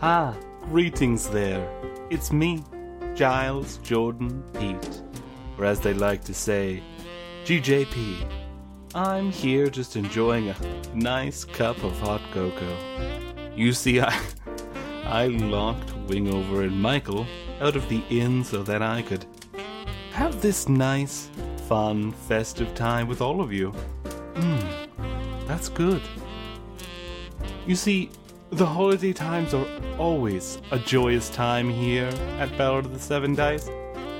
Ah, greetings there. It's me, Giles Jordan Pete, or as they like to say, GJP. I'm here just enjoying a nice cup of hot cocoa. You see, I, I locked Wingover and Michael out of the inn so that I could have this nice, fun, festive time with all of you. Hmm, that's good. You see, the holiday times are always a joyous time here at Ballad of the Seven Dice,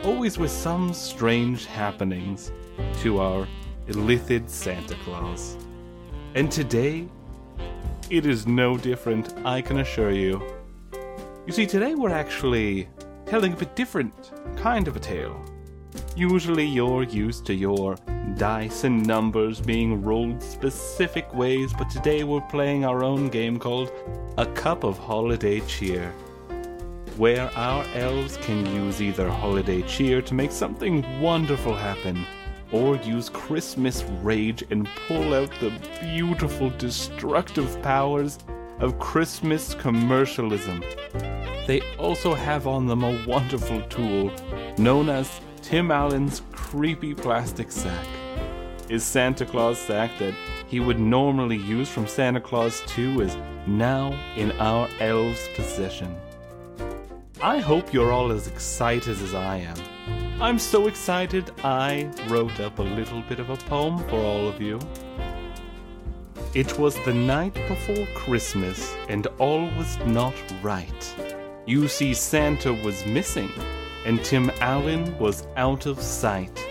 always with some strange happenings to our illithid Santa Claus. And today, it is no different, I can assure you. You see, today we're actually telling a bit different kind of a tale. Usually you're used to your dice and numbers being rolled specific ways, but today we're playing our own game called A Cup of Holiday Cheer, where our elves can use either holiday cheer to make something wonderful happen, or use Christmas rage and pull out the beautiful destructive powers of Christmas commercialism. They also have on them a wonderful tool known as Tim Allen's creepy plastic sack. His Santa Claus sack that he would normally use from Santa Clause 2 is now in our elves' possession. I hope you're all as excited as I am. I'm so excited I wrote up a little bit of a poem for all of you. It was the night before Christmas, and all was not right. You see, Santa was missing, and Tim Allen was out of sight.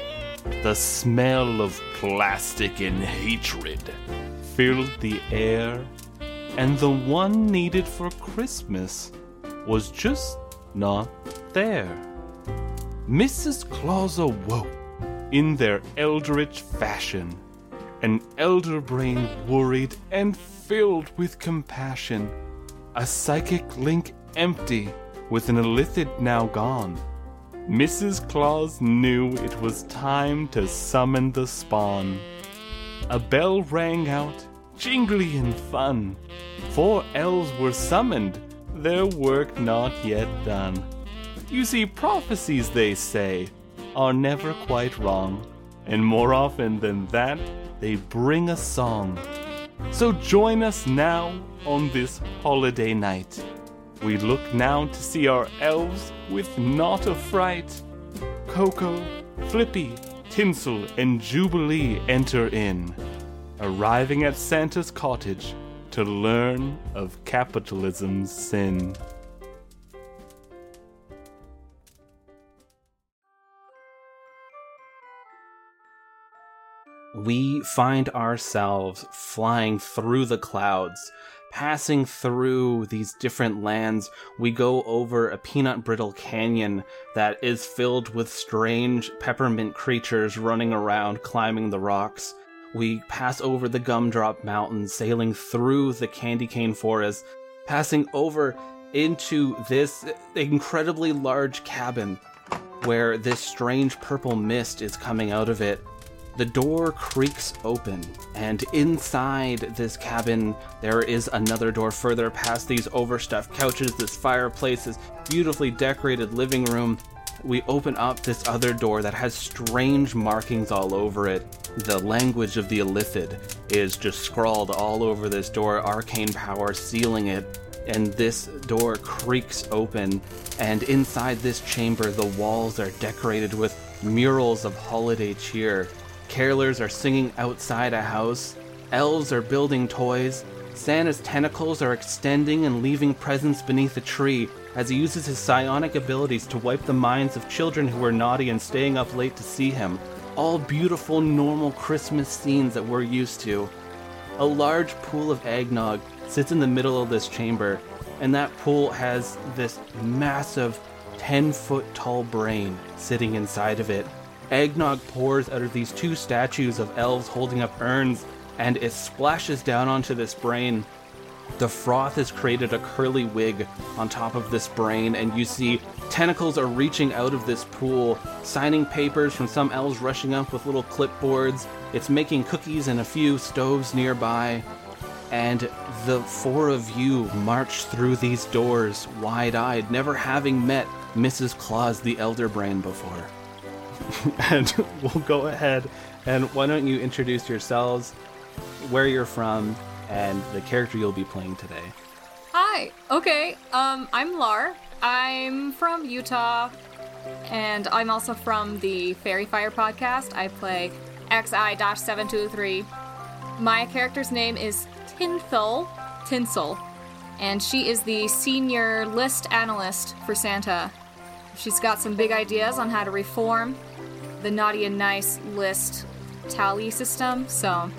The smell of plastic and hatred filled the air, and the one needed for Christmas was just not there. Mrs. Claus awoke in their eldritch fashion, an elder brain worried and filled with compassion, a psychic link empty with an illithid now gone. Mrs. Claus knew it was time to summon the spawn. A bell rang out, jingly and fun. Four elves were summoned, their work not yet done. You see, prophecies, they say, are never quite wrong, and more often than that, they bring a song. So join us now on this holiday night. We look now to see our elves with not a fright. Coco, Flippy, Tinsel, and Jubilee enter in, arriving at Santa's cottage to learn of capitalism's sin. we find ourselves flying through the clouds, passing through these different lands. We go over a peanut brittle canyon that is filled with strange peppermint creatures running around, climbing the rocks. We pass over the gumdrop mountains, sailing through the candy cane forest, passing over into this incredibly large cabin where this strange purple mist is coming out of it the door creaks open, and inside this cabin, there is another door further past these overstuffed couches, this fireplace, this beautifully decorated living room. We open up this other door that has strange markings all over it. The language of the Illithid is just scrawled all over this door, arcane power sealing it. And this door creaks open, and inside this chamber, the walls are decorated with murals of holiday cheer Carolers are singing outside a house. Elves are building toys. Santa's tentacles are extending and leaving presents beneath a tree as he uses his psionic abilities to wipe the minds of children who are naughty and staying up late to see him. All beautiful, normal Christmas scenes that we're used to. A large pool of eggnog sits in the middle of this chamber, and that pool has this massive 10 foot tall brain sitting inside of it. Eggnog pours out of these two statues of elves holding up urns, and it splashes down onto this brain. The froth has created a curly wig on top of this brain, and you see tentacles are reaching out of this pool, signing papers from some elves rushing up with little clipboards. It's making cookies in a few stoves nearby. and the four of you march through these doors wide eyed, never having met Mrs. Claus the Elder Brain before. and we'll go ahead and why don't you introduce yourselves, where you're from, and the character you'll be playing today. Hi. Okay. Um, I'm Lar. I'm from Utah, and I'm also from the Fairy Fire podcast. I play XI-723. My character's name is Tinthel, Tinsel, and she is the senior list analyst for Santa. She's got some big ideas on how to reform the naughty and nice list tally system. So,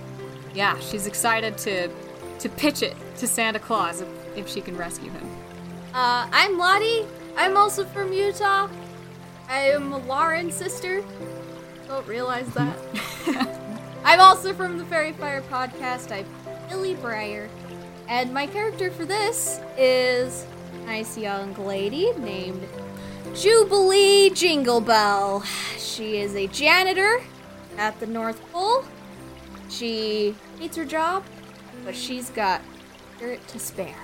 yeah, she's excited to to pitch it to Santa Claus if, if she can rescue him. Uh, I'm Lottie. I'm also from Utah. I am Lauren's sister. Don't realize that. I'm also from the Fairy Fire podcast. I'm Billy Breyer. And my character for this is a nice young lady named Jubilee Jingle Bell. She is a janitor at the North Pole. She hates her job, but she's got spirit to spare.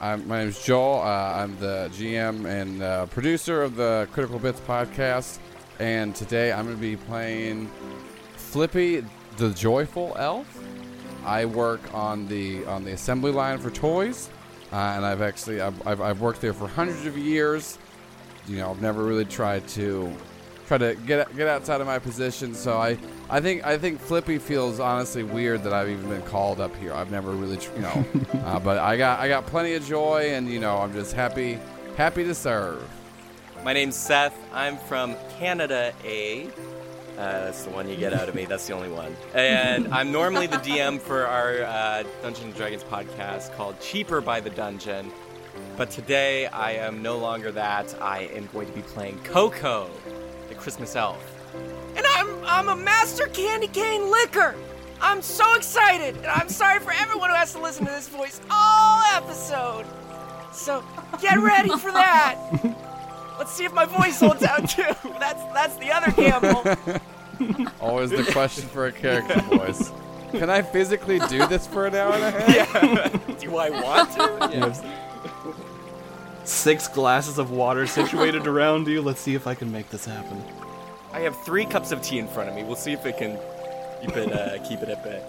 I'm, my Joel. Uh, I'm the GM and uh, producer of the Critical Bits podcast. And today I'm going to be playing Flippy, the Joyful Elf. I work on the on the assembly line for toys, uh, and I've actually I've, I've, I've worked there for hundreds of years. You know, I've never really tried to try to get get outside of my position. So I I think I think Flippy feels honestly weird that I've even been called up here. I've never really tr- you know, uh, but I got I got plenty of joy, and you know I'm just happy happy to serve. My name's Seth. I'm from Canada A. Uh, that's the one you get out of me. That's the only one. And I'm normally the DM for our uh, Dungeons and Dragons podcast called Cheaper by the Dungeon. But today I am no longer that. I am going to be playing Coco, the Christmas elf. And I'm I'm a master candy cane licker. I'm so excited, and I'm sorry for everyone who has to listen to this voice all episode. So get ready for that. Let's see if my voice holds out too. That's that's the other gamble. Always the question for a character voice. Can I physically do this for an hour and a half? Yeah. Do I want to? Yes. Six glasses of water situated around you. Let's see if I can make this happen. I have three cups of tea in front of me. We'll see if it can keep it uh, keep it at bay.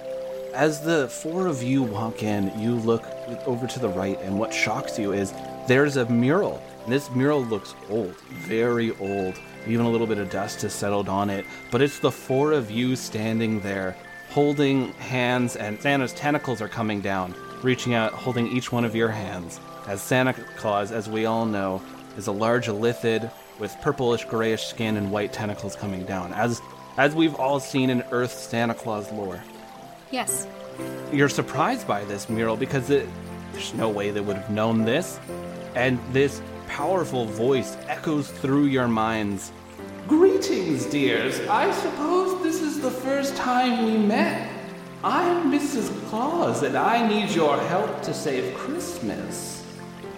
As the four of you walk in, you look over to the right, and what shocks you is there's a mural. And this mural looks old, very old. Even a little bit of dust has settled on it. But it's the four of you standing there, holding hands, and Santa's tentacles are coming down, reaching out, holding each one of your hands. As Santa Claus, as we all know, is a large illithid with purplish grayish skin and white tentacles coming down, as as we've all seen in Earth's Santa Claus lore Yes. you're surprised by this mural because it, there's no way they would have known this. And this powerful voice echoes through your minds. Greetings, dears. I suppose this is the first time we met. I'm Mrs. Claus, and I need your help to save Christmas.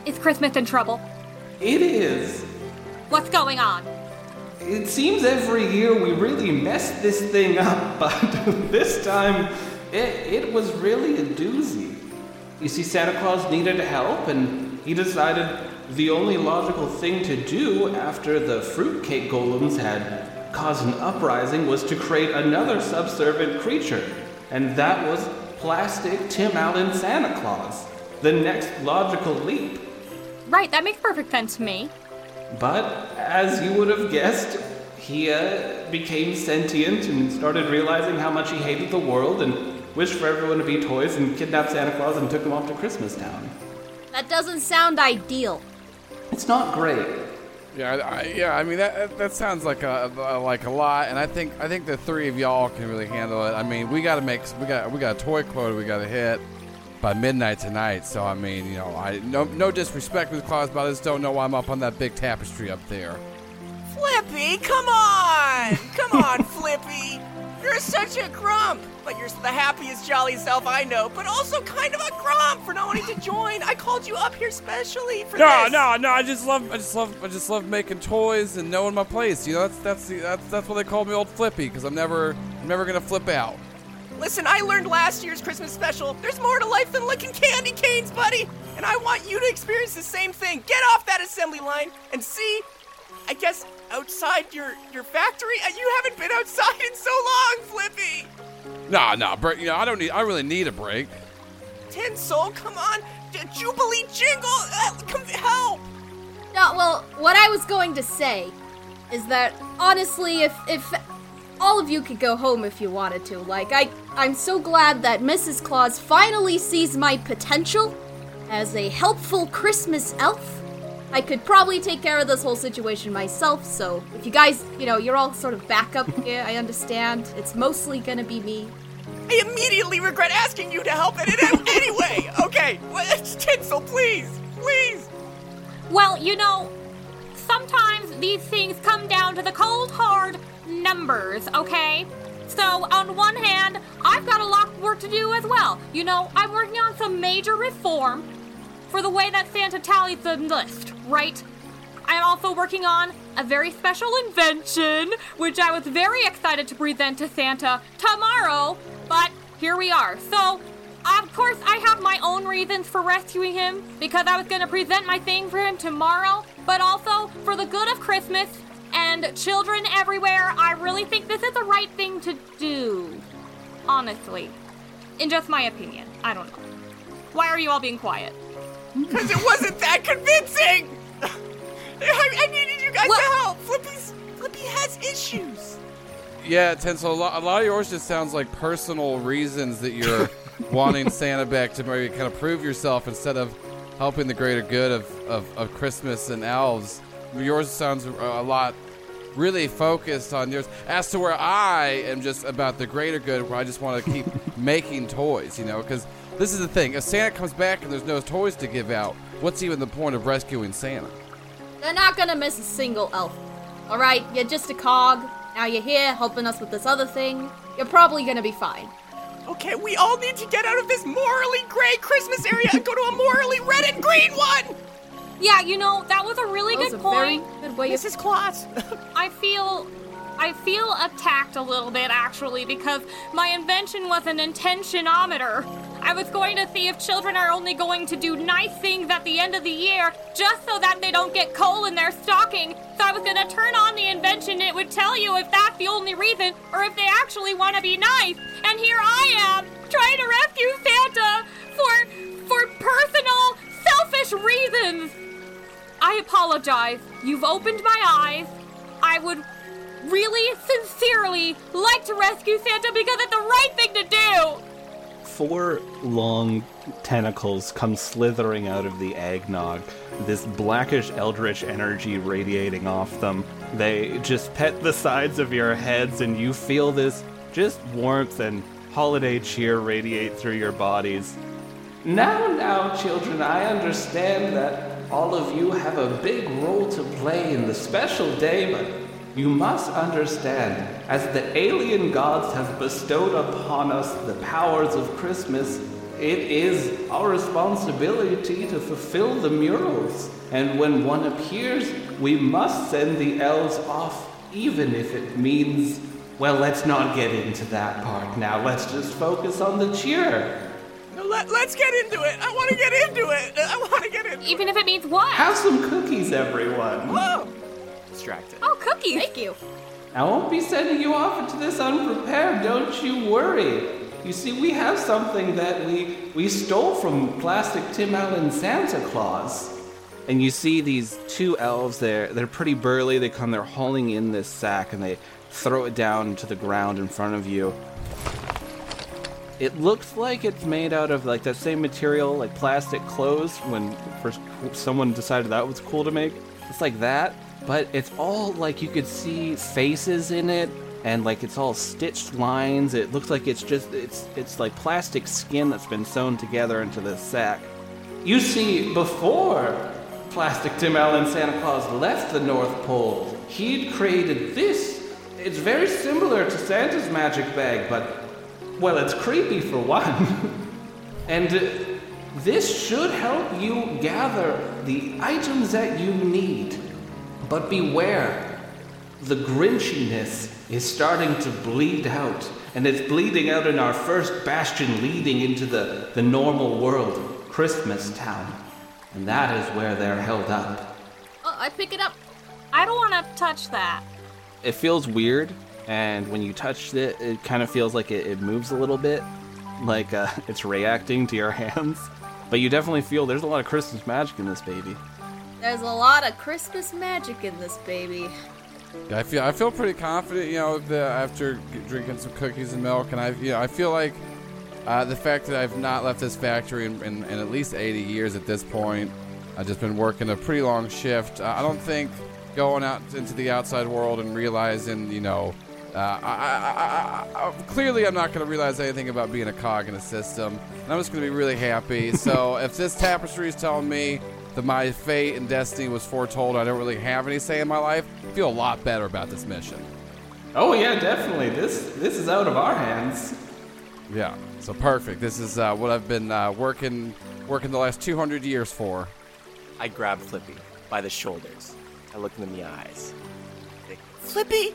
Is Christmas in trouble? It is. What's going on? It seems every year we really mess this thing up, but this time it, it was really a doozy. You see, Santa Claus needed help, and he decided the only logical thing to do after the fruitcake golems had caused an uprising was to create another subservient creature, and that was plastic Tim Allen Santa Claus. The next logical leap. Right, that makes perfect sense to me. But as you would have guessed, he uh, became sentient and started realizing how much he hated the world and wished for everyone to be toys and kidnapped Santa Claus and took him off to Christmas Town. That doesn't sound ideal. It's not great. Yeah, I, yeah. I mean that that- that sounds like a, a like a lot, and I think I think the three of y'all can really handle it. I mean, we got to make we got we got a toy quota we got to hit by midnight tonight. So I mean, you know, I no no disrespect with Claus, but I just don't know why I'm up on that big tapestry up there. Flippy, come on! Come on, Flippy! You're such a grump! But you're the happiest, jolly self I know, but also kind of a grump for not wanting to join. I called you up here specially for No, this. no, no! I just love, I just love, I just love making toys and knowing my place. You know, that's that's the, that's that's what they call me, old Flippy, because I'm never, I'm never gonna flip out. Listen, I learned last year's Christmas special. There's more to life than licking candy canes, buddy. And I want you to experience the same thing. Get off that assembly line and see, I guess, outside your your factory. Uh, You haven't been outside in so long, Flippy. Nah, nah, break. You know, I don't need. I really need a break. Tinsel, come on. J- Jubilee Jingle, uh, come help. No, well, what I was going to say is that honestly, if if all of you could go home if you wanted to, like I I'm so glad that Mrs. Claus finally sees my potential as a helpful Christmas elf. I could probably take care of this whole situation myself, so if you guys, you know, you're all sort of backup here, I understand. It's mostly gonna be me. I immediately regret asking you to help in it anyway. Okay, Tinsel, please, please. Well, you know, sometimes these things come down to the cold, hard numbers, okay? So, on one hand, I've got a lot of work to do as well. You know, I'm working on some major reform for the way that Santa tallies the list, right? I'm also working on a very special invention, which I was very excited to present to Santa tomorrow, but here we are. So, of course, I have my own reasons for rescuing him because I was going to present my thing for him tomorrow, but also for the good of Christmas and children everywhere, I really think this is the right thing to do. Honestly. In just my opinion. I don't know. Why are you all being quiet? Because it wasn't that convincing. I, I needed you guys What? to help. Flippy's, Flippy has issues. Yeah, Tinsel. A lot, a lot of yours just sounds like personal reasons that you're wanting Santa back to maybe kind of prove yourself instead of helping the greater good of, of, of Christmas and elves. Yours sounds a a lot really focused on yours. As to where I am just about the greater good, where I just want to keep making toys, you know, because this is the thing. If Santa comes back and there's no toys to give out, what's even the point of rescuing Santa? They're not gonna miss a single elf. Alright, you're just a cog. Now you're here helping us with this other thing. You're probably gonna be fine. Okay, we all need to get out of this morally gray Christmas area and go to a morally red and green one. Yeah, you know, that was a really That was good a point. very good way of Mrs. Claus. I feel I feel attacked a little bit actually because my invention was an intentionometer. I was going to see if children are only going to do nice things at the end of the year just so that they don't get coal in their stocking. So I was going to turn on the invention it would tell you if that's the only reason or if they actually want to be nice. And here I am trying to rescue Santa for for personal selfish reasons. I apologize. You've opened my eyes. I would really, sincerely like to rescue Santa because it's the right thing to do. Four long tentacles come slithering out of the eggnog, this blackish eldritch energy radiating off them. They just pet the sides of your heads, and you feel this just warmth and holiday cheer radiate through your bodies. Now, now, children, I understand that all of you have a big role to play in the special day, but you must understand, as the alien gods have bestowed upon us the powers of Christmas, it is our responsibility to fulfill the murals. And when one appears, we must send the elves off, even if it means. Well, let's not get into that part now. Let's just focus on the cheer. Let, let's get into it. I want to get into it. I want to get into it. Even if it means what? Have some cookies, everyone. Whoa. Distracted. Oh, cookies. Thank you. I won't be sending you off into this unprepared, don't you worry. You see, we have something that we we stole from Plastic Tim Allen Santa Claus. And you see these two elves there, they're pretty burly, they come, they're hauling in this sack and they throw it down to the ground in front of you. It looks like it's made out of like that same material, like plastic clothes, when first someone decided that was cool to make. It's like that, but it's all like you could see faces in it, and like it's all stitched lines. It looks like it's just it's it's like plastic skin that's been sewn together into this sack. You see, before Plastic Tim Allen Santa Claus left the North Pole, he'd created this. It's very similar to Santa's magic bag, but well, it's creepy for one. and uh, this should help you gather the items that you need. But beware, the grinchiness is starting to bleed out, and it's bleeding out in our first bastion leading into the, the normal world, Christmas Town. And that is where they're held up. Oh, I pick it up. I don't want to touch that. It feels weird, and when you touch it, it kind of feels like it, it moves a little bit, like uh, it's reacting to your hands. But you definitely feel there's a lot of Christmas magic in this baby. There's a lot of Christmas magic in this baby. Yeah, I feel I feel pretty confident, you know, the, after drinking some cookies and milk, and I, you know, I feel like uh, the fact that I've not left this factory in, in, in at least 80 years at this point. I've just been working a pretty long shift. Uh, I don't think going out into the outside world and realizing, you know, uh, I, I, I, I, clearly I'm not going to realize anything about being a cog in a system, and I'm just going to be really happy. so if this tapestry is telling me that my fate and destiny was foretold, I don't really have any say in my life, I feel a lot better about this mission. Oh yeah, definitely. This this is out of our hands. Yeah, so perfect. This is uh, what I've been uh, working working the last 200 years for. I grab Flippy by the shoulders. I look him in the eyes. Flippy,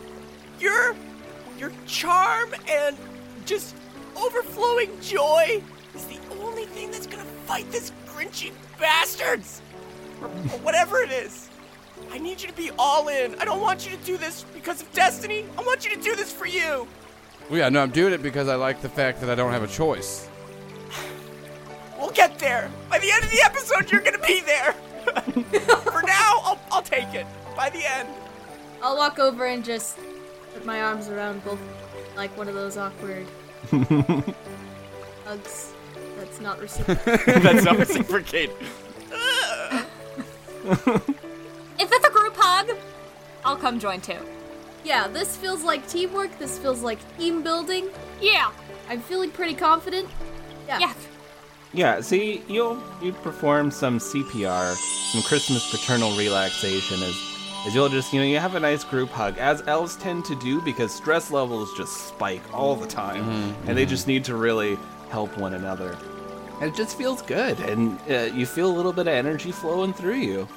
your your charm and just overflowing joy is the only thing that's gonna fight this grinchy bastards, or, or whatever it is. I need you to be all in. I don't want you to do this because of destiny. I want you to do this for you. Well, yeah, no, I'm doing it because I like the fact that I don't have a choice. We'll get there. By the end of the episode, you're gonna be there. for now, I'll, I'll take it. By the end. I'll walk over and just put my arms around both, like one of those awkward hugs. That's not reciprocal. That's not reciprocated. If it's a group hug, I'll come join too. yeah, this feels like teamwork. This feels like team building. Yeah. I'm feeling pretty confident. Yeah. Yeah. Yeah, see, you'll you perform some CPR, some Christmas paternal relaxation as as you'll just you know you have a nice group hug as elves tend to do because stress levels just spike all the time and they just need to really help one another. And it just feels good and uh, you feel a little bit of energy flowing through you.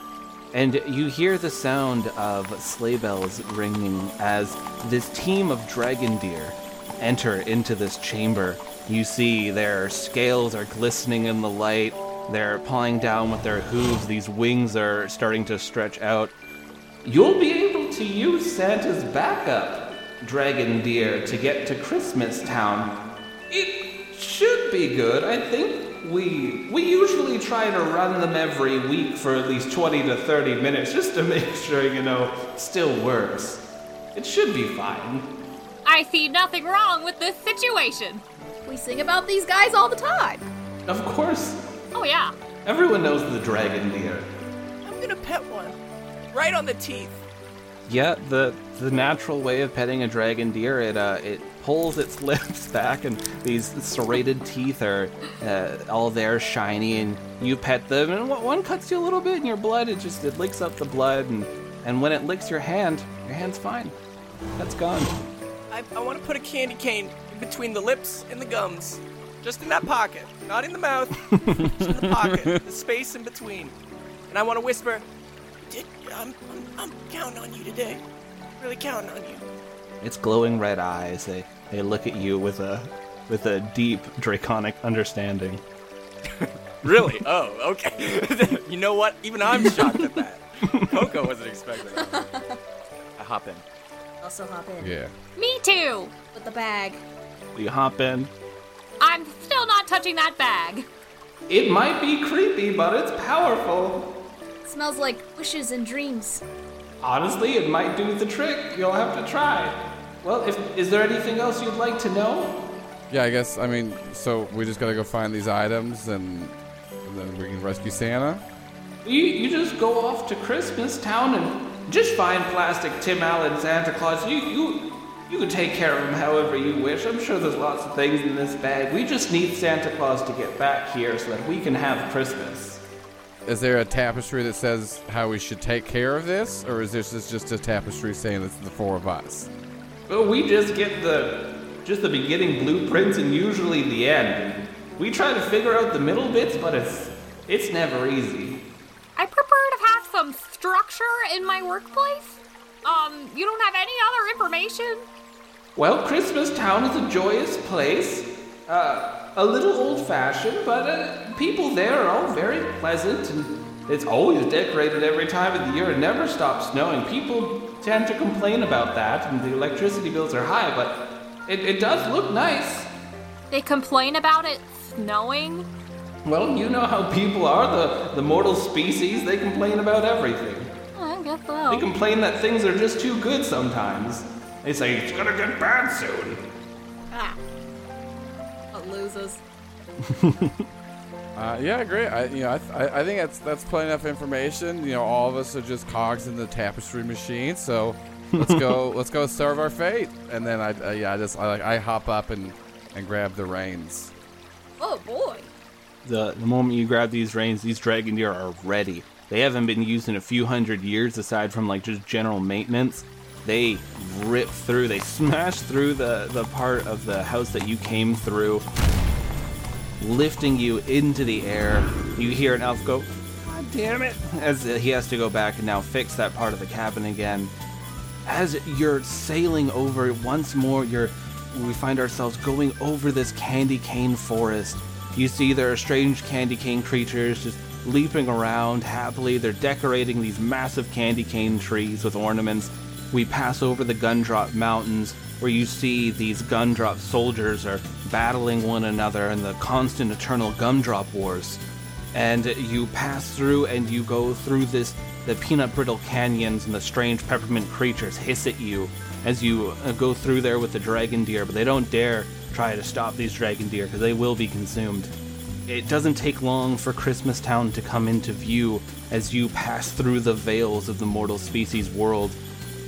And you hear the sound of sleigh bells ringing as this team of dragon deer enter into this chamber. You see their scales are glistening in the light. They're pawing down with their hooves. These wings are starting to stretch out. You'll be able to use Santa's backup, dragon deer, to get to Christmas Town. It should be good. I think we we usually try to run them every week for at least 20 to 30 minutes just to make sure, you know, still works. It should be fine. I see nothing wrong with this situation. We sing about these guys all the time. Of course, Oh, yeah. everyone knows the dragon deer. I'm gonna pet one. Right on the teeth. Yeah, the the natural way of petting a dragon deer, it uh, it pulls its lips back, and these serrated teeth are uh, all there, shiny, and you pet them, and one- cuts you a little bit and your blood. It just it licks up the blood, and and when it licks your hand, your hand's fine. That's gone. I, I want to put a candy cane between the lips and the gums. Just in that pocket. Not in the mouth. just in the pocket. The space in between. And I want to whisper, I'm, I'm, I'm counting on you today. Really counting on you. Its glowing red eyes, they they look at you with a with a deep draconic understanding. Really? Oh, okay. you know what? Even I'm shocked at that. Coco wasn't expecting that. I hop in. Also hop in Yeah. Me too. with the bag. You hop in. I'm still not touching that bag. It might be creepy, but it's powerful. smells like wishes and dreams. Honestly, it might do the trick. You'll have to try. Well, if is there anything else you'd like to know? Yeah, I guess, I mean, so we just gotta go find these items and, and then we can rescue Santa? You you just go off to Christmas Town and just find plastic Tim Allen Santa Claus. You you you can take care of him however you wish. I'm sure there's lots of things in this bag. We just need Santa Claus to get back here so that we can have Christmas. Is there a tapestry that says how we should take care of this? Or is this just a tapestry saying it's the four of us? But we just get the just the beginning blueprints and usually the end. We try to figure out the middle bits, but it's it's never easy. I prefer to have some structure in my workplace. Um, you don't have any other information? Well, Christmas Town is a joyous place. Uh, a little old fashioned, but uh, people there are all very pleasant and it's always decorated every time of the year. It never stops snowing. People tend to complain about that, and the electricity bills are high, but it, it does look nice. They complain about it snowing. Well, you know how people are, the, the mortal species. They complain about everything. I guess so. They complain that things are just too good sometimes. They say, it's gonna get bad soon. Ah. What loses? Uh, yeah, great. I, you know, I, th- I I think that's that's plenty enough information. You know, all of us are just cogs in the tapestry machine. So let's go. let's go serve our fate. And then I, uh, yeah, I just I like I hop up and and grab the reins. Oh boy. The, the moment you grab these reins, these dragon deer are ready. They haven't been used in a few hundred years, aside from like just general maintenance. They rip through, they smash through the, the part of the house that you came through, lifting you into the air. You hear an elf go, God damn it, as he has to go back and now fix that part of the cabin again. As you're sailing over once more, you're we find ourselves going over this candy cane forest. You see there are strange candy cane creatures just leaping around happily. They're decorating these massive candy cane trees with ornaments. We pass over the Gumdrop Mountains, where you see these Gumdrop soldiers are battling one another in the constant eternal Gumdrop Wars. And you pass through and you go through this the peanut brittle canyons and the strange peppermint creatures hiss at you as you uh, go through there with the dragon deer but they don't dare try to stop these dragon deer because they will be consumed. It doesn't take long for christmas town to come into view as you pass through the veils of the mortal species world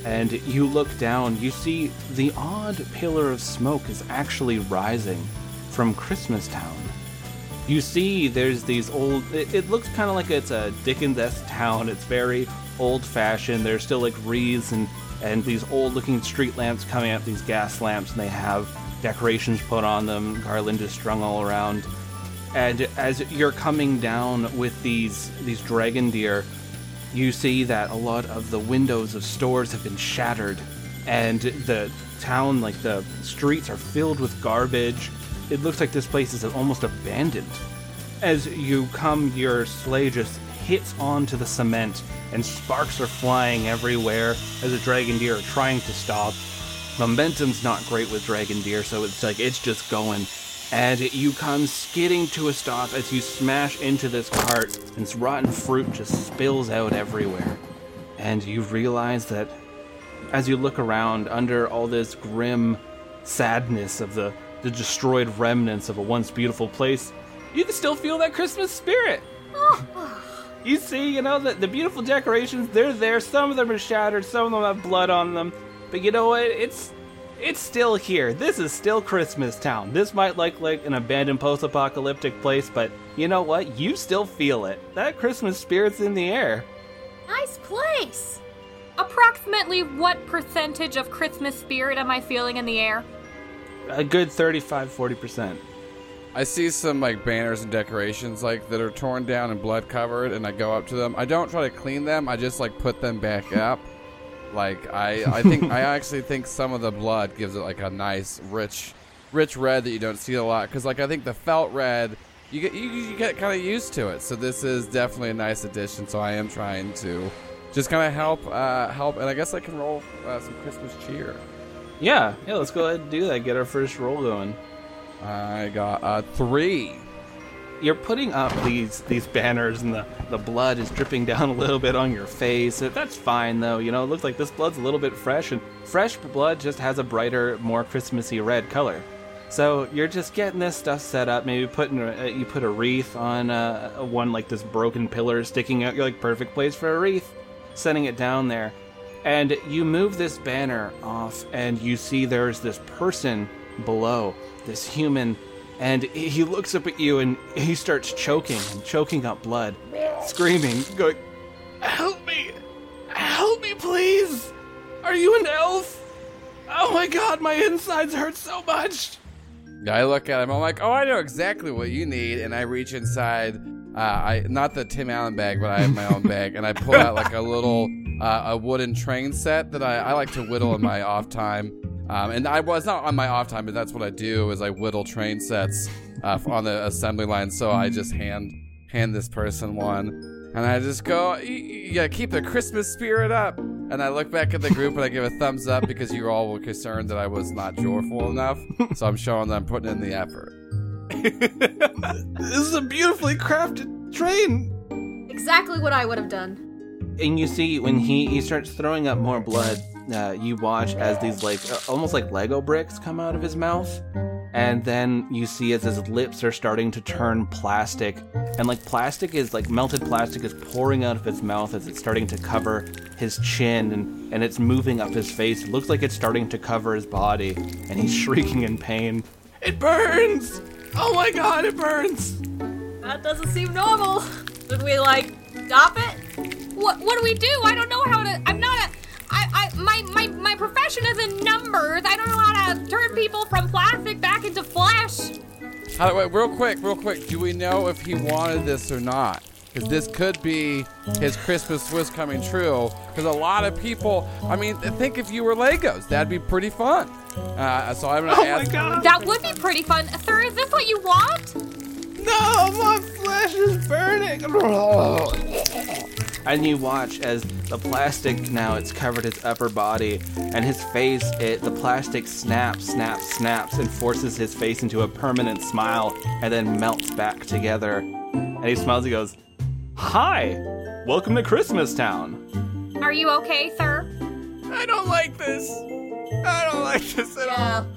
and you look down you see the odd pillar of smoke is actually rising from christmas town. You see there's these old it, it looks kind of like it's a dickens-esque town. It's very old-fashioned. There's still like wreaths and and these old looking street lamps coming up these gas lamps and they have decorations put on them garland is strung all around. And as you're coming down with these these dragon deer you see that a lot of the windows of stores have been shattered and the town like the streets are filled with garbage. It looks like this place is almost abandoned. As you come your sleigh just hits onto the cement and sparks are flying everywhere as the dragon deer are trying to stop. Momentum's not great with dragon deer so it's like it's just going and you come skidding to a stop as you smash into this cart and this rotten fruit just spills out everywhere. And you realize that as you look around under all this grim sadness of the, the destroyed remnants of a once beautiful place you can still feel that christmas spirit. You see you know the, the beautiful decorations they're there. Some of them are shattered some of them have blood on them. But you know what? It's it's still here. This is still Christmas Town. This might look like an abandoned post-apocalyptic place, but you know what? You still feel it. That Christmas spirit's in the air. Nice place. Approximately what percentage of Christmas spirit am I feeling in the air? A good 35 40%. I see some like banners and decorations like that are torn down and blood covered, and I go up to them. I don't try to clean them. I just like put them back up. Like I, I think I actually think some of the blood gives it like a nice rich, rich red that you don't see a lot. Because like I think the felt red, you get you, you get kind of used to it. So this is definitely a nice addition. So I am trying to just kind of help, uh, help, and I guess I can roll uh, some Christmas cheer. Yeah, yeah, let's go ahead and do that. Get our first roll going. I got a three. You're putting up these these banners and the, the blood is dripping down a little bit on your face. That's fine though, you know, it looks like this blood's a little bit fresh and fresh blood just has a brighter, more Christmassy red color. So you're just getting this stuff set up. Maybe putting a, you put a wreath on uh, one like this broken pillar sticking out. You're like perfect place for a wreath. Setting it down there, and you move this banner off, and you see there's this person below, this human, and he looks up at you and he starts choking and choking up blood, screaming, going, "Help me! Help me, please! Are you an elf? Oh my God, my insides hurt so much!" I look at him. I'm like, oh, I know exactly what you need, and I reach inside. Uh, I not the Tim Allen bag, but I have my own bag, and I pull out like a little uh, a wooden train set that I, I like to whittle in my off time. Um, and I was not on my off time, but that's what I do is I whittle train sets uh, on the assembly line. So I just hand hand this person one, and I just go, "Y- y- "Yeah, keep the Christmas spirit up." And I look back at the group and I give a thumbs up because you all were concerned that I was not joyful enough. So I'm showing that I'm putting in the effort. This is a beautifully crafted train. Exactly what I would have done. And you see when he he starts throwing up more blood, uh, you watch as these like almost like Lego bricks come out of his mouth, and then you see as his lips are starting to turn plastic, and like plastic is like melted plastic is pouring out of his mouth as it's starting to cover his chin and and it's moving up his face. It looks like it's starting to cover his body, and he's shrieking in pain. It burns! Oh my god, it burns! That doesn't seem normal. Should we like stop it? What what do we do? I don't know how to. I'm not a. I, I my my my profession is in numbers. I don't know how to turn people from plastic back into flesh. How, wait, real quick, real quick. Do we know if he wanted this or not? Because this could be his Christmas wish coming true. Because a lot of people, I mean, think if you were Legos, that'd be pretty fun. Uh, so I'm gonna Oh my god! That would be pretty fun. Sir, is this what you want? No, my flesh is burning. And you watch as the plastic now it's covered his upper body, and his face, it the plastic snaps, snaps, snaps, and forces his face into a permanent smile, and then melts back together. And he smiles. He goes, "Hi, welcome to Christmas Town." Are you okay, sir? I don't like this. I don't like this at all.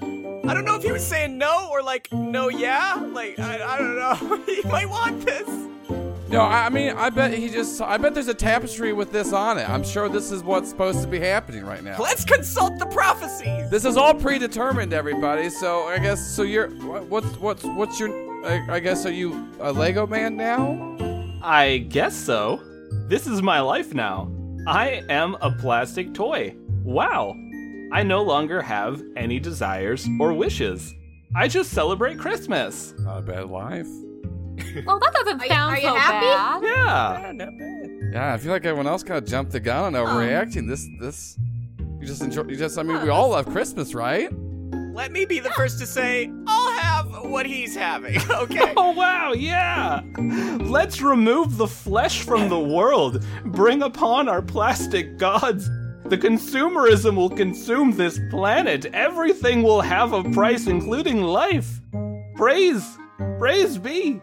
I don't know if he was saying no or like no, yeah. Like I, I don't know. he might want this. No, I I mean, I bet he just. I bet there's a tapestry with this on it. I'm sure this is what's supposed to be happening right now. Let's consult the prophecies. This is all predetermined, everybody. So I guess so. You're what's what's what's your? I, I guess are you a Lego man now? I guess so. This is my life now. I am a plastic toy. Wow. I no longer have any desires or wishes. I just celebrate Christmas. Not a bad life. Well, that doesn't Are you- sound are you so happy? bad. Yeah. not bad. Yeah, I feel like everyone else kind of jumped the gun on overreacting. This this. You just enjoy. You just. I mean, we all love Christmas, right? Let me be the first to say I'll have what he's having. Okay. Oh, wow, yeah. Let's remove the flesh from the world, bring upon our plastic gods. The consumerism will consume this planet. Everything will have a price, including life. Praise, praise be.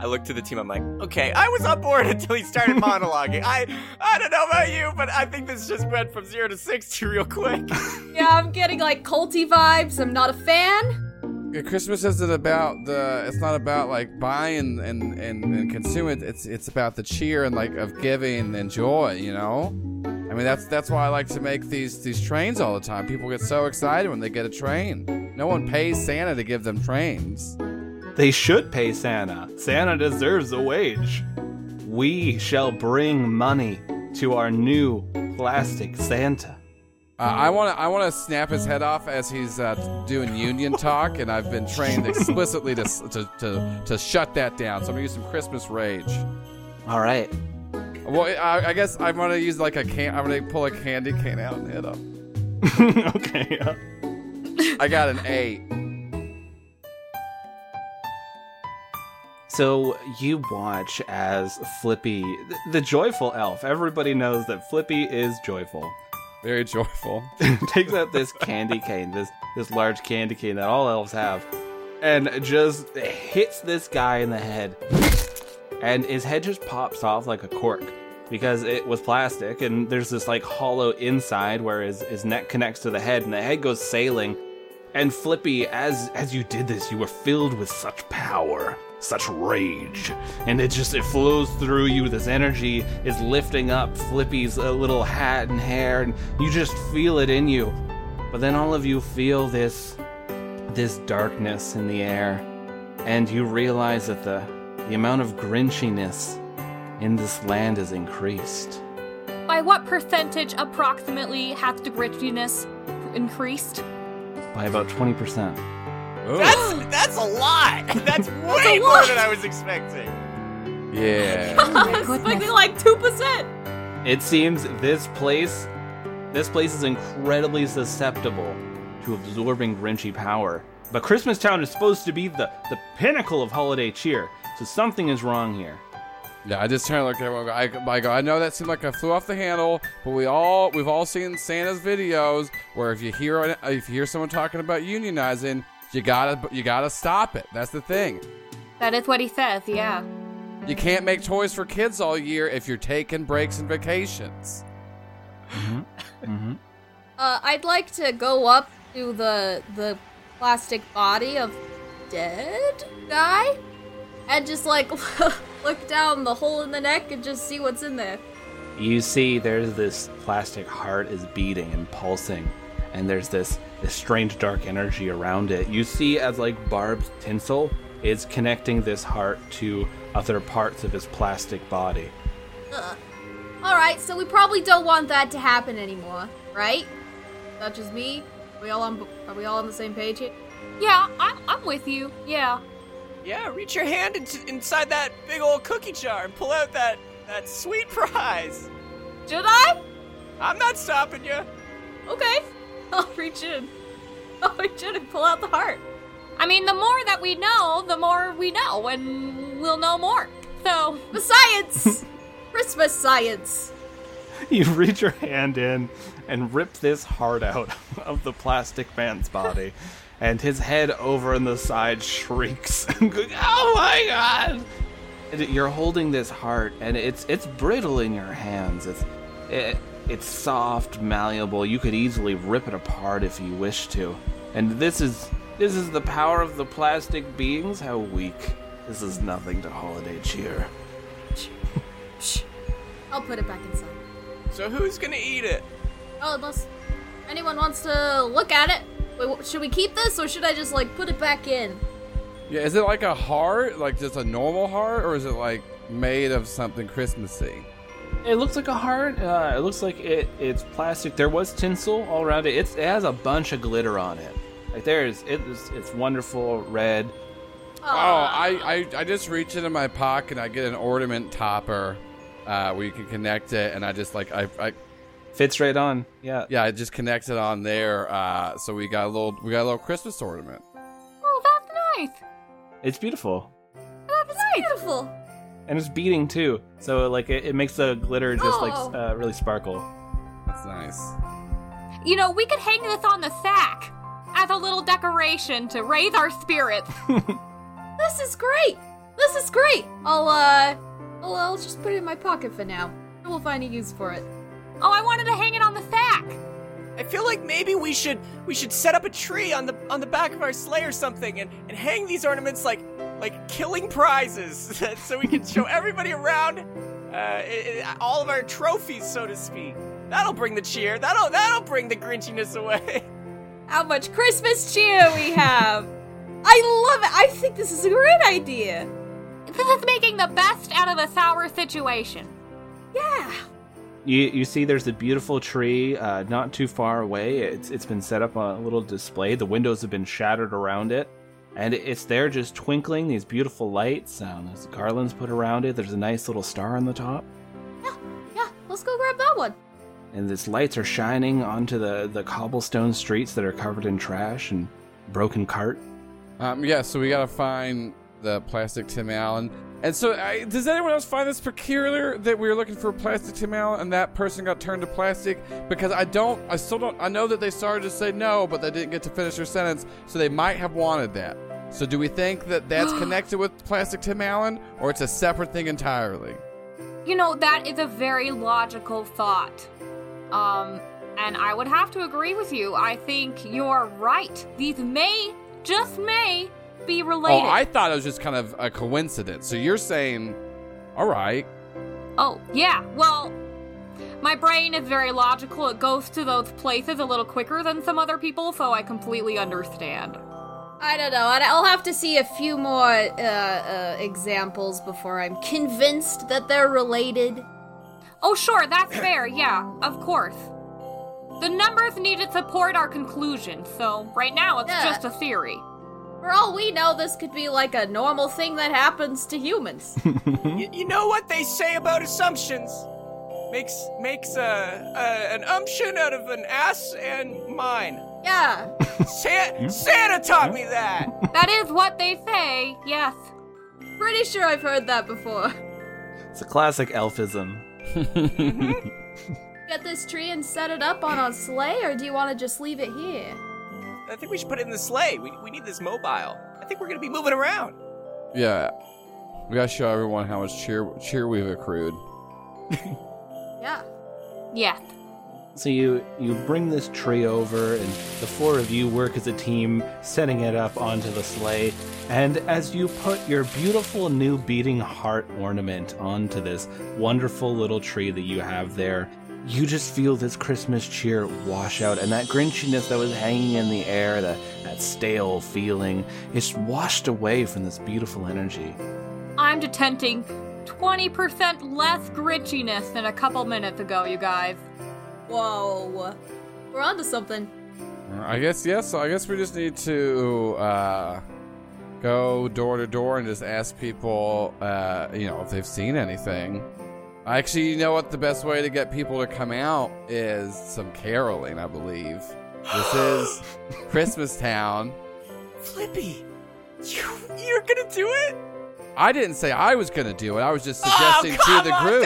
I look to the team. I'm like, okay, I was on board until he started monologuing. I I don't know about you, but I think this just went from zero to sixty real quick. Yeah, I'm getting like culty vibes. I'm not a fan. Yeah, Christmas isn't about the. It's not about like buying and and, and consuming. It's it's about the cheer and like of giving and joy. You know. I mean that's that's why I like to make these these trains all the time. People get so excited when they get a train. No one pays Santa to give them trains. They should pay Santa. Santa deserves a wage. We shall bring money to our new plastic Santa. Uh, I want to I want to snap his head off as he's uh, doing union talk, and I've been trained explicitly to, to to to shut that down. So I'm gonna use some Christmas rage. All right. Well, I, I guess I'm gonna use like a can. I'm gonna pull a candy cane out and hit him. okay. uh, I got an eight. So you watch as Flippy, th- the joyful elf, everybody knows that Flippy is joyful, Very joyful. takes out this candy cane, this this large candy cane that all elves have, and just hits this guy in the head. And his head just pops off like a cork because it was plastic, and there's this like hollow inside where his, his neck connects to the head, and the head goes sailing. And Flippy, as as you did this, you were filled with such power, such rage, and it just it flows through you. This energy is lifting up Flippy's uh, little hat and hair, and you just feel it in you. But then all of you feel this this darkness in the air, and you realize that the the amount of grinchiness in this land is increased. By what percentage approximately has the grinchiness increased? by about 20%. That's that's a lot. That's way more than I was expecting. Yeah. I was expecting like two percent. It seems this place this place is incredibly susceptible to absorbing Grinchy power. But Christmas Town is supposed to be the, the pinnacle of holiday cheer, so something is wrong here. Yeah, I just turn and look at everyone. and I, I go. I know that seemed like I flew off the handle, but we all we've all seen Santa's videos where if you hear if you hear someone talking about unionizing, you gotta you gotta stop it. That's the thing. That is what he says, yeah. You can't make toys for kids all year if you're taking breaks and vacations. Uh, I'd like to go up to the the plastic body of dead guy and just like look down the hole in the neck and just see what's in there. You see, there's this plastic heart is beating and pulsing, and there's this, this strange dark energy around it. You see, as like Barb's tinsel is connecting this heart to other parts of his plastic body. Uh, all right, so we probably don't want that to happen anymore, right? Not just me. we all on? Are we all on the same page here? Yeah, I'm, I'm with you. Yeah. Yeah, reach your hand into, inside that big old cookie jar and pull out that that sweet prize. Should I? I'm not stopping you. Okay, I'll reach in. I'll reach in and pull out the heart. I mean, the more that we know, the more we know, and we'll know more. So, The science, Christmas science. You reach your hand in and rip this heart out of the plastic man's body, and his head over in the side shrieks. oh my god! And You're holding this heart, and it's it's brittle in your hands. It's it, it's soft, malleable. You could easily rip it apart if you wish to. And this is this is the power of the plastic beings. How weak! This is nothing to holiday cheer. Shh. I'll put it back inside. So who's gonna eat it? Oh, unless anyone wants to look at it. Wait, should we keep this or should I just like put it back in? Yeah, is it like a heart, like just a normal heart, or is it like made of something Christmassy? It looks like a heart. Uh, it looks like it, it's plastic. There was tinsel all around it. It's, it has a bunch of glitter on it. Like there's, it's, it's wonderful red. Oh, I, I, I just reach into my pocket and I get an ornament topper uh, where you can connect it, and I just like I, I Fits right on. Yeah. yeah, I just connect it on there. Uh, so we got a little we got a little Christmas ornament. oh, that's nice. It's beautiful. That's nice. Beautiful. And it's beating too. So like it, it makes the glitter just Oh. like uh, really sparkle. That's nice. You know, we could hang this on the sack as a little decoration to raise our spirits. This is great. This is great. I'll uh, I'll, I'll just put it in my pocket for now. We'll find a use for it. Oh, I wanted to hang it on the sack. I feel like maybe we should we should set up a tree on the on the back of our sleigh or something and, and hang these ornaments like like killing prizes so we can show everybody around uh, i- i- all of our trophies so to speak. That'll bring the cheer. That'll that'll bring the grinchiness away. How much Christmas cheer we have! I love it. I think this is a great idea. This is making the best out of a sour situation. Yeah. You you see there's a beautiful tree uh, not too far away. It's it's been set up on a little display. The windows have been shattered around it. And it's there just twinkling these beautiful lights. Um, there's garlands put around it. There's a nice little star on the top. Yeah. Yeah. Let's go grab that one. and these lights are shining onto the, the cobblestone streets that are covered in trash and broken cart. Um, yeah, so we gotta find the plastic Tim Allen. And so, I, does anyone else find this peculiar that we were looking for plastic Tim Allen and that person got turned to plastic? Because I don't, I still don't, I know that they started to say no, but they didn't get to finish their sentence, so they might have wanted that. So, do we think that that's connected with plastic Tim Allen, or it's a separate thing entirely? You know, that is a very logical thought. Um, and I would have to agree with you. I think you're right. These may, just may, be related. Oh, I thought it was just kind of a coincidence. So you're saying, all right, Oh, yeah. Well, my brain is very logical. It goes to those places a little quicker than some other people, so I completely understand. I don't know. I'd- I'll have to see a few more uh, uh, examples before I'm convinced that they're related. Oh, sure, that's fair. Yeah, of course. The numbers need to support our conclusion, so right now it's Yeah. just a theory. For all we know, this could be like a normal thing that happens to humans. you, you know what they say about assumptions? makes makes a, a an umption out of an ass and mine. Yeah. Sa- Santa taught me that. That is what they say, yes. Pretty sure I've heard that before. It's a classic elfism. Mm-hmm. Get this tree and set it up on a sleigh, or do you want to just leave it here? I think we should put it in the sleigh. We, we need this mobile. I think we're gonna be moving around. Yeah. We gotta show everyone how much cheer cheer we've accrued. Yeah. Yeah. So you you bring this tree over, and the four of you work as a team, setting it up onto the sleigh. And as you put your beautiful new beating heart ornament onto this wonderful little tree that you have there, you just feel this Christmas cheer wash out, and that grinchiness that was hanging in the air, that, that stale feeling, is washed away from this beautiful energy. I'm detecting 20% less grinchiness than a couple minutes ago, you guys. Whoa. We're onto something. I guess yes. so I guess we just need to uh, go door to door and just ask people, uh, you know, if they've seen anything. Actually, you know what? The best way to get people to come out is some caroling. I believe this is Christmas Town. Flippy, you you're gonna do it? I didn't say I was gonna do it. I was just Oh, suggesting come to the on, group.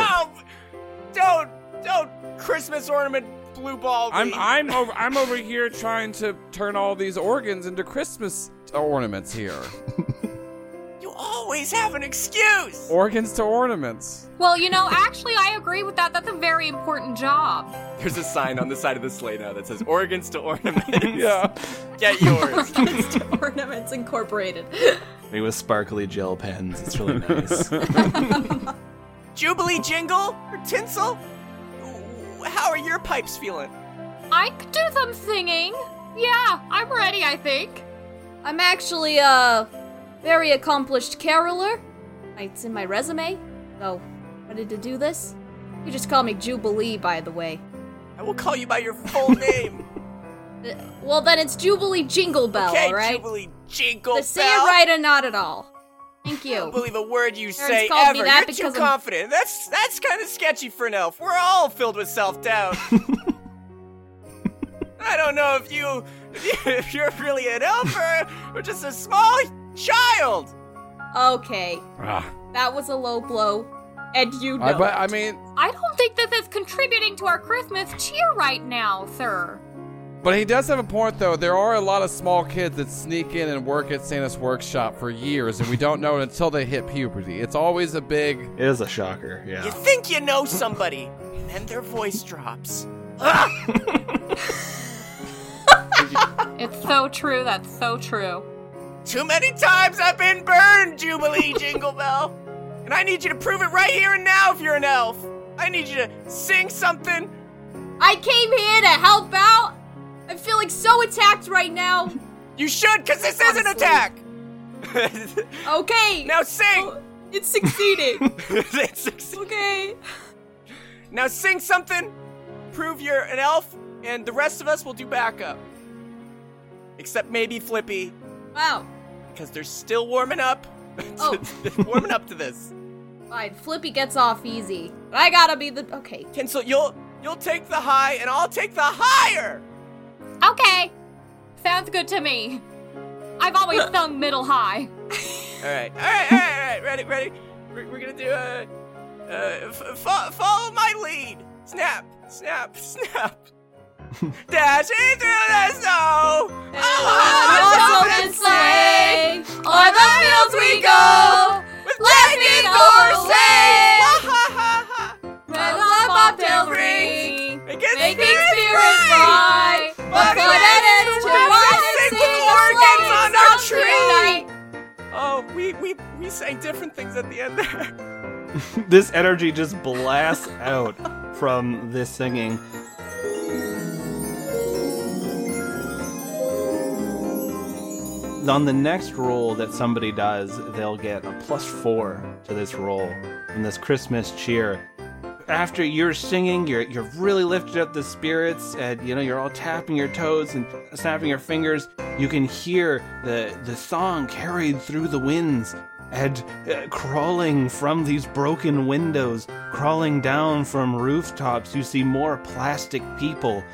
Don't, don't, don't Christmas ornament blue ball. I'm. I'm over I'm over here trying to turn all these organs into Christmas ornaments here. You always have an excuse. organs to ornaments. Well, you know, actually, I agree with that. That's a very important job. There's a sign on the side of the sleigh now that says organs to ornaments. Yeah. Get yours. Organs to Ornaments Incorporated. Maybe with sparkly gel pens. It's really nice. Jubilee jingle or Tinsel? How are your pipes feeling? I could do some singing. Yeah, I'm ready, I think. I'm actually a very accomplished caroler. It's in my resume. So, ready to do this? You just call me Jubilee, by the way. I will call you by your full name. Uh, Well, then it's Jubilee Jingle Bell, okay, alright? Jubilee jingle The say it right or not at all. Thank I don't you. believe a word you say ever. that You're too I'm- confident. That's that's kind of sketchy for an elf. We're all filled with self-doubt. I don't know if you if you're really an elf or, or just a small child. Okay, Ah, that was a low blow. And you know. I, but. I mean, I don't think this is contributing to our Christmas cheer right now, sir. but he does have a point though. There are a lot of small kids that sneak in and work at Santa's workshop for years, and we don't know it until they hit puberty. It's always a big. it is a shocker, yeah. You yeah. think you know somebody, and then their voice drops. It's so true. That's so true. Too many times I've been burned, Jubilee Jingle Bell. And I need you to prove it right here and now if you're an elf. I need you to sing something. I came here to help out. I'm feeling so attacked right now. You should, because this is an attack. Okay. now sing. Oh, it's succeeding. It's- okay. now sing something. Prove you're an elf, and the rest of us will do backup. Except maybe Flippy, Wow. Because they're still warming up. Oh. warming up to this. Fine. Flippy gets off easy. I gotta be the. Okay. Tinsel, you'll you'll take the high, and I'll take the higher. Okay. Sounds good to me. I've always sung middle high. All right, all right, all right, all right. Ready, ready. We're, we're gonna do a. Uh, f- fo- follow my lead. Snap, snap, snap. Dashing through the snow. On Oh, open sleigh, o'er the fields we go. With lightning lightning overlay. courses. Bells on bobtail ring, Making making spirits spirits fly. fly. Welcome Put it in to to the sing with organs on our tree. Oh, we we we sang different things at the end there. this energy just blasts out from this singing. On the next roll that somebody does, they'll get a plus four to this roll from this Christmas cheer. After you're singing, you're you're really lifted up the spirits, and you know you're all tapping your toes and snapping your fingers. You can hear the the song carried through the winds, and uh, crawling from these broken windows, crawling down from rooftops, you see more plastic people.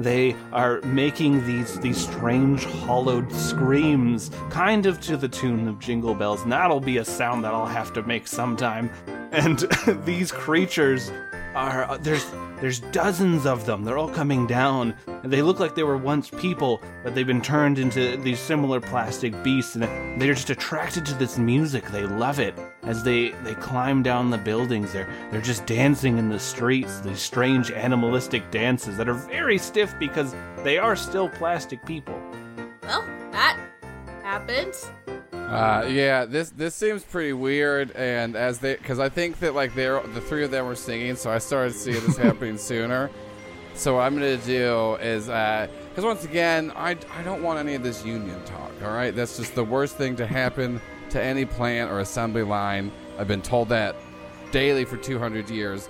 They are making these these strange hollowed screams, kind of to the tune of Jingle Bells, and that'll be a sound that I'll have to make sometime. And these creatures are uh, there's there's dozens of them. They're all coming down. They look like they were once people, but they've been turned into these similar plastic beasts, and they're just attracted to this music. They love it as they they climb down the buildings. They're they're just dancing in the streets. These strange animalistic dances that are very stiff because they are still plastic people. Well, that happened. Uh, yeah, this this seems pretty weird, and as they, because I think that like they're the three of them were singing, so I started seeing this happening sooner. So what I'm gonna do is, because once again, I I don't want any of this union talk. All right, that's just the worst thing to happen to any plant or assembly line. I've been told that daily for 200 years.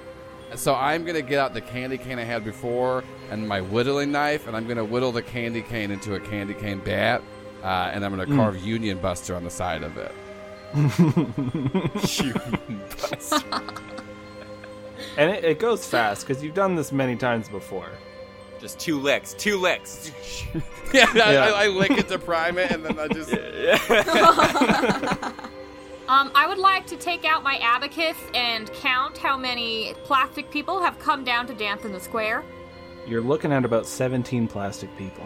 So I'm gonna get out the candy cane I had before and my whittling knife, and I'm gonna whittle the candy cane into a candy cane bat, uh, and I'm gonna carve Union Buster on the side of it. Union Buster. And it, it goes fast because you've done this many times before. Just two licks, two licks. yeah, I, Yeah. I, I lick it to prime it, and then I just. Um, I would like to take out my abacus and count how many plastic people have come down to dance in the square. You're looking at about 17 plastic people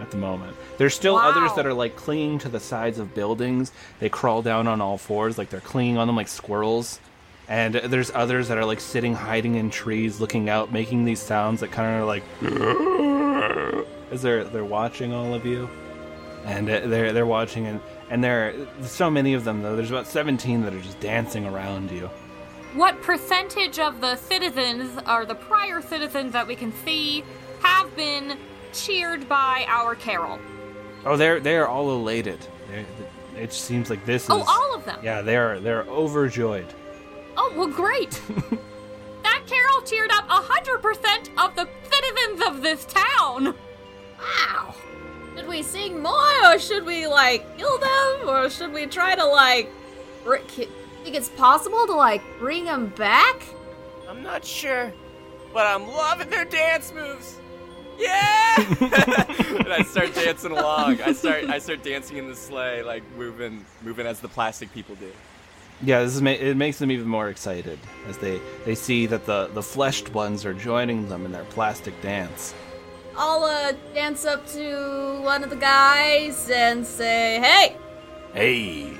at the moment. There's still Wow. others that are like clinging to the sides of buildings. They crawl down on all fours, like they're clinging on them like squirrels. And there's others that are like sitting, hiding in trees, looking out, making these sounds that kind of are like as they're they're watching all of you, and uh, they're they're watching and and there are so many of them though. There's about 17 that are just dancing around you. What percentage of the citizens, are the prior citizens that we can see, have been cheered by our carol? Oh, they're they're all elated. They're, it seems like this oh, is Oh, all of them. Yeah, they're they're overjoyed. Oh, well, great. that carol cheered up 100% of the citizens of this town. Wow. Should we sing more, or should we like kill them, or should we try to like? br- ki- Think it's possible to like bring them back? I'm not sure, but I'm loving their dance moves. Yeah! and I start dancing along. I start I start dancing in the sleigh, like moving moving as the plastic people do. Yeah, this is ma- it makes them even more excited as they they see that the the fleshed ones are joining them in their plastic dance. I'll uh, dance up to one of the guys and say, "Hey, Hey.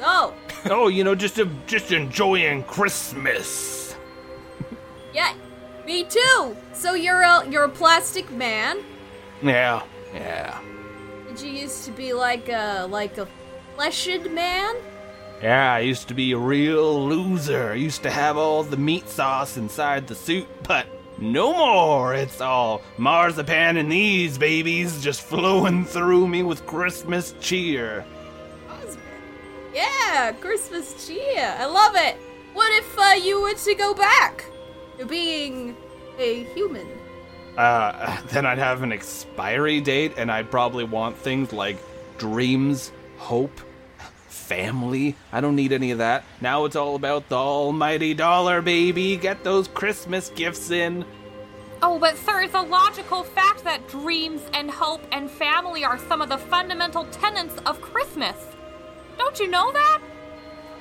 Oh. Oh, you know, just a, just enjoying Christmas. yeah, me too. So you're a you're a plastic man. Yeah, yeah, Did you used to be like a like a fleshed man? yeah. I used to be a real loser. I used to have all the meat sauce inside the suit, but no more. It's all marzipan and these babies just flowing through me with Christmas cheer. Yeah, Christmas cheer. I love it. What if uh, you were to go back to being a human? Uh, then I'd have an expiry date, and I'd probably want things like dreams, hope, family. I don't need any of that. Now it's all about the almighty dollar, baby. Get those Christmas gifts in. Oh, but sir, it's a logical fact that dreams and hope and family are some of the fundamental tenets of Christmas. Don't you know that?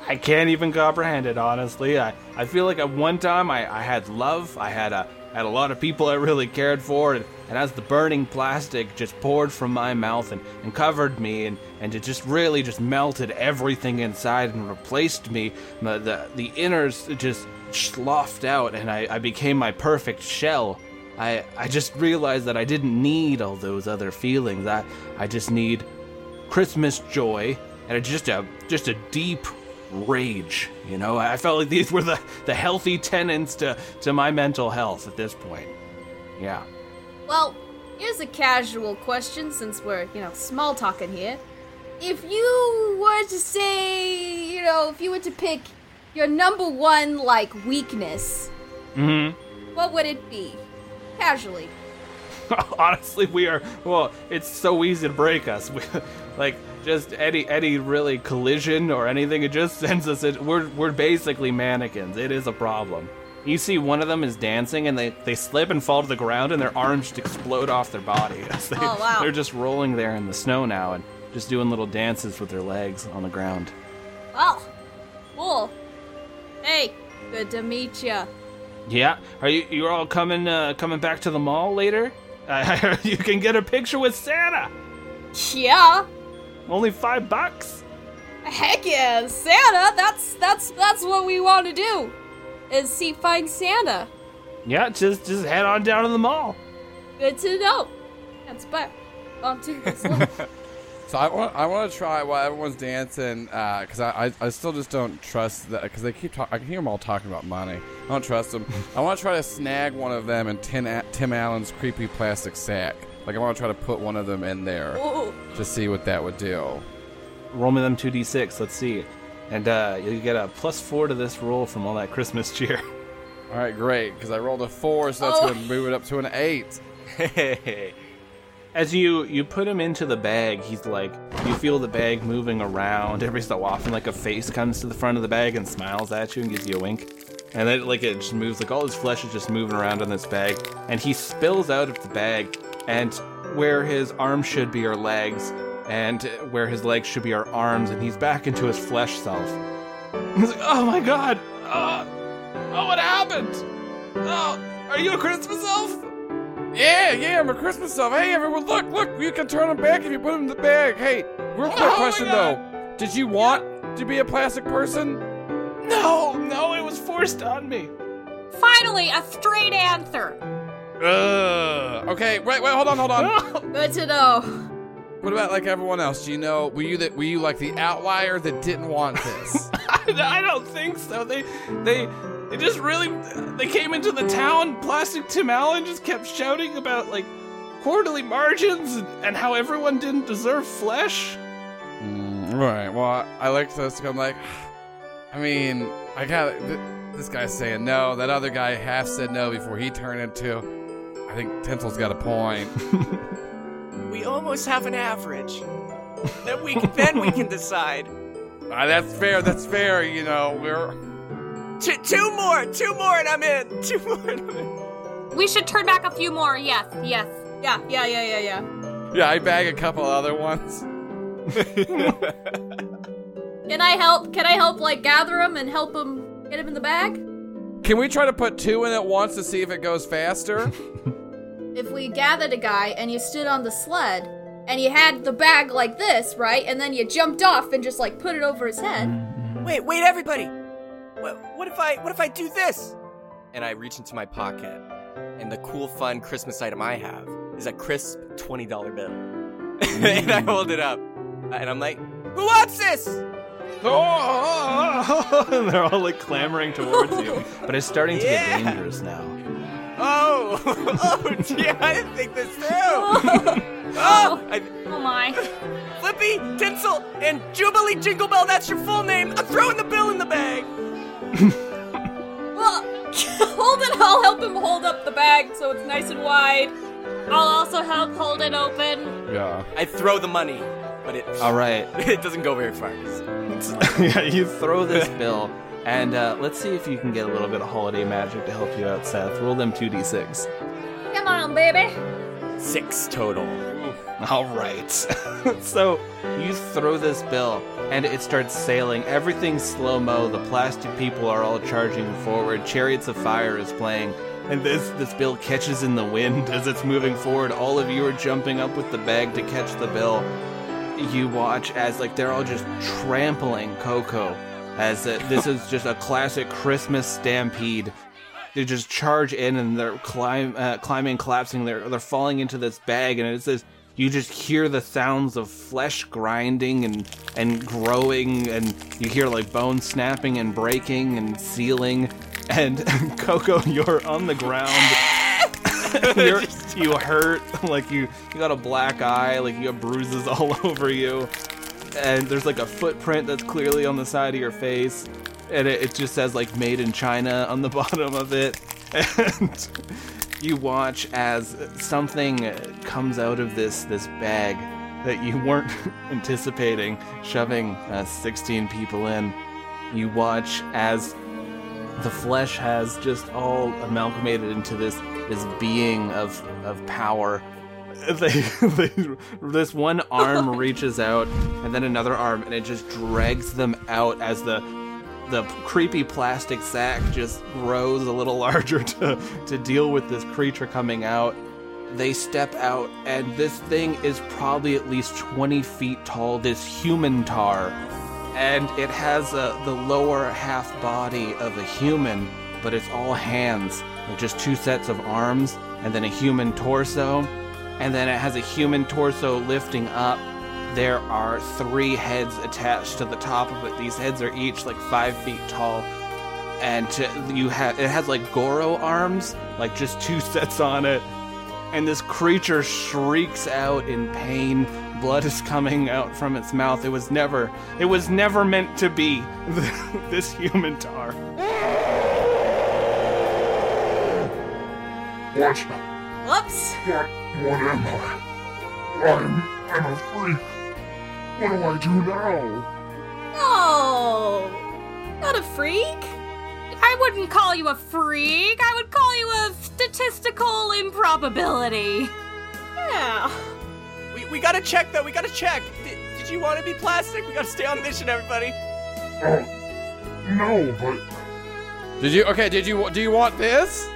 I can't even comprehend it, honestly. I, I feel like at one time I, I had love, I had a had a lot of people I really cared for, and, and as the burning plastic just poured from my mouth and, and covered me, and, and it just really just melted everything inside and replaced me, the, the, the inners just sloughed out, and I, I became my perfect shell. I, I just realized that I didn't need all those other feelings. I, I just need Christmas joy and just a just a deep rage. You know, I felt like these were the, the healthy tenants to, to my mental health at this point. Yeah. Well, here's a casual question since we're, you know, small talking here. If you were to say, you know, if you were to pick your number one, like, weakness, hmm what would it be? Casually. honestly, we are. Well, it's so easy to break us. We, like just any any really collision or anything, it just sends us. In, we're we're basically mannequins. It is a problem. You see, one of them is dancing, and they, they slip and fall to the ground, and their arms just explode off their body. They, Oh, wow. They're just rolling there in the snow now, and just doing little dances with their legs on the ground. Well, cool. Hey, good to meet you. Yeah, are you you're all coming uh, coming back to the mall later? Uh, you can get a picture with Santa. Yeah. Only five bucks. Heck yeah, Santa. That's that's that's what we want to do. Is see find Santa. Yeah, just just head on down to the mall. Good to know. That's back onto the slope. So I want I want to try while everyone's dancing uh, because I, I I still just don't trust that because they keep talking. I can hear them all talking about money. I don't trust them. I want to try to snag one of them in Tim, A- Tim Allen's creepy plastic sack. Like I want to try to put one of them in there Ooh. to see what that would do. Roll me them two d six. Let's see, and uh, you get a plus four to this roll from all that Christmas cheer. All right, great because I rolled a four, so that's Oh. going to move it up to an eight. Hey, As you you put him into the bag, he's like you feel the bag moving around every so often. Like a face comes to the front of the bag and smiles at you and gives you a wink, and then like it just moves. Like all his flesh is just moving around in this bag, and he spills out of the bag, and where his arms should be are legs, and where his legs should be are arms, and he's back into his flesh self. He's like, oh my god, oh, oh what happened? Oh, are you a Christmas elf? Yeah, yeah, I'm a Christmas elf. Hey, everyone, look, look, you can turn him back if you put him in the bag. Hey, real quick Oh my question though. Did you want to be a plastic person? No, no, it was forced on me. Finally, a straight answer. Ugh. Okay, wait, wait, hold on, hold on. Good to know. what about like everyone else? Do you know? Were you that? Were you like the outlier that didn't want this? I don't think so. They, they, they just really, they came into the town. Plastic Tim Allen just kept shouting about like quarterly margins and, and how everyone didn't deserve flesh. mm, right. Well, I, I like this. I'm like, I mean, I got th- this guy saying no. That other guy half said no before he turned into. I think Tinsel's got a point. We almost have an average. then we can, then we can decide. Ah, that's fair. That's fair. You know, we're. Two, two more, two more, and I'm in. Two more, and I'm in. We should turn back a few more. Yes, yes. Yeah, yeah, yeah, yeah, yeah. Yeah, I bag a couple other ones. Can I help? Can I help, like, gather them and help them get them in the bag? Can we try to put two in at once to see if it goes faster? If we gathered a guy and you stood on the sled and you had the bag like this, right? And then you jumped off and just, like, put it over his head. Mm-hmm. Wait, wait, everybody. What, what if I, what if I do this? and I reach into my pocket, and the cool, fun Christmas item I have is a crisp twenty dollar bill, and I mm. hold it up, and I'm like, Who wants this? Oh, they're all like clamoring towards you, but it's starting to Yeah. get dangerous now. Oh, oh, gee, I didn't think this through. Oh. oh, I, Oh my. Flippy, Tinsel, and Jubilee Jingle Bell, that's your full name. I'm throwing the bill in the bag. Well, hold it. I'll help him hold up the bag so it's nice and wide. I'll also help hold it open. yeah. I throw the money, but it All right, it doesn't go very far. yeah, you throw this bill, and uh, let's see if you can get a little bit of holiday magic to help you out, Seth. Roll them two d six. Come on, baby. Six total. All right. so you throw this bill, and it starts sailing. Everything's slow mo. The plastic people are all charging forward. Chariots of Fire is playing, and this this bill catches in the wind as it's moving forward. All of you are jumping up with the bag to catch the bill. You watch as like they're all just trampling Coco, as this is just a classic Christmas stampede they just charge in and they're climb, uh, climbing, collapsing. They're they're falling into this bag, and it's this. You just hear the sounds of flesh grinding and and growing, and you hear like bones snapping and breaking and sealing. And Coco, you're on the ground. you're, you hurt, like you you got a black eye, like you have bruises all over you, and there's like a footprint that's clearly on the side of your face and it, it just says like made in China on the bottom of it. And you watch as something comes out of this this bag that you weren't anticipating, shoving uh, 16 people in. You watch as the flesh has just all amalgamated into this this being of of power. They, they, this one arm reaches out, and then another arm, and it just drags them out as the the creepy plastic sack just grows a little larger to to deal with this creature coming out. They step out, and this thing is probably at least 20 feet tall. This human tar, and it has a, the lower half body of a human, but it's all hands, just two sets of arms, and then a human torso, and then it has a human torso lifting up. There are three heads attached to the top of it. These heads are each like five feet tall, and to, you have it has like Goro arms, like just two sets on it. And this creature shrieks out in pain. Blood is coming out from its mouth. It was never, it was never meant to be this human tar. What? Whoops. What? What am I? I'm. I'm a freak. What do I do now? No. Not a freak. I wouldn't call you a freak. I would call you a statistical improbability. Yeah. We, we gotta check though. We gotta check. Did, did you want to be plastic? We gotta stay on mission, everybody. Oh. No, but. Did you? Okay. Did you? Do you want this?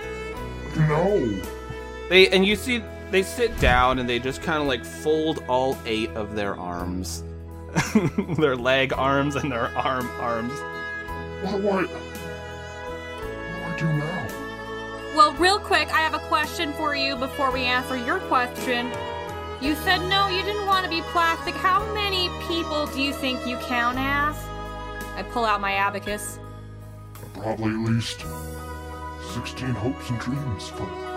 No. They and you see they sit down and they just kind of like fold all eight of their arms, their leg arms and their arm arms. What do I. What do I do now? Well, real quick, I have a question for you before we answer your question. You said no, you didn't want to be plastic. How many people do you think you count as? I pull out my abacus. Probably at least 16 hopes and dreams full.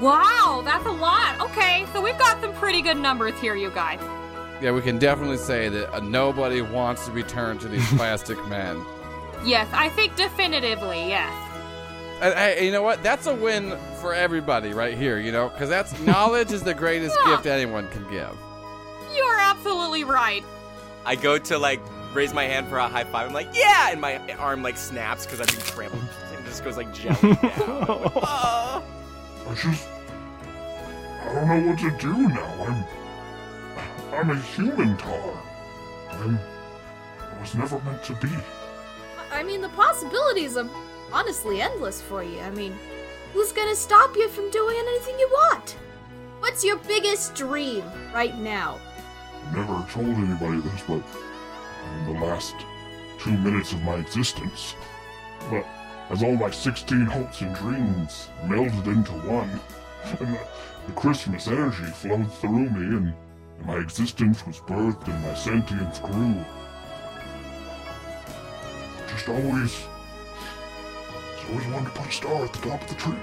Wow, that's a lot. Okay, so we've got some pretty good numbers here, you guys. Yeah, we can definitely say that uh, nobody wants to return to these plastic men. Yes, I think definitively, yes. And hey, you know what? That's a win for everybody right here. You know, because that's knowledge is the greatest Yeah. gift anyone can give. You are absolutely right. I go to like raise my hand for a high five. I'm like, yeah, and my arm like snaps because I've been trampled. and just goes like jelly down. I'm like, "Ah." I just. I don't know what to do now. I'm. I'm a human tar. I'm. I was never meant to be. I mean, the possibilities are honestly endless for you. I mean, who's gonna stop you from doing anything you want? What's your biggest dream right now? I've never told anybody this, but in the last two minutes of my existence, but as all my 16 hopes and dreams melded into one, and the, the Christmas energy flowed through me, and, and my existence was birthed and my sentience grew. Just always, just always wanted to put a star at the top of the tree.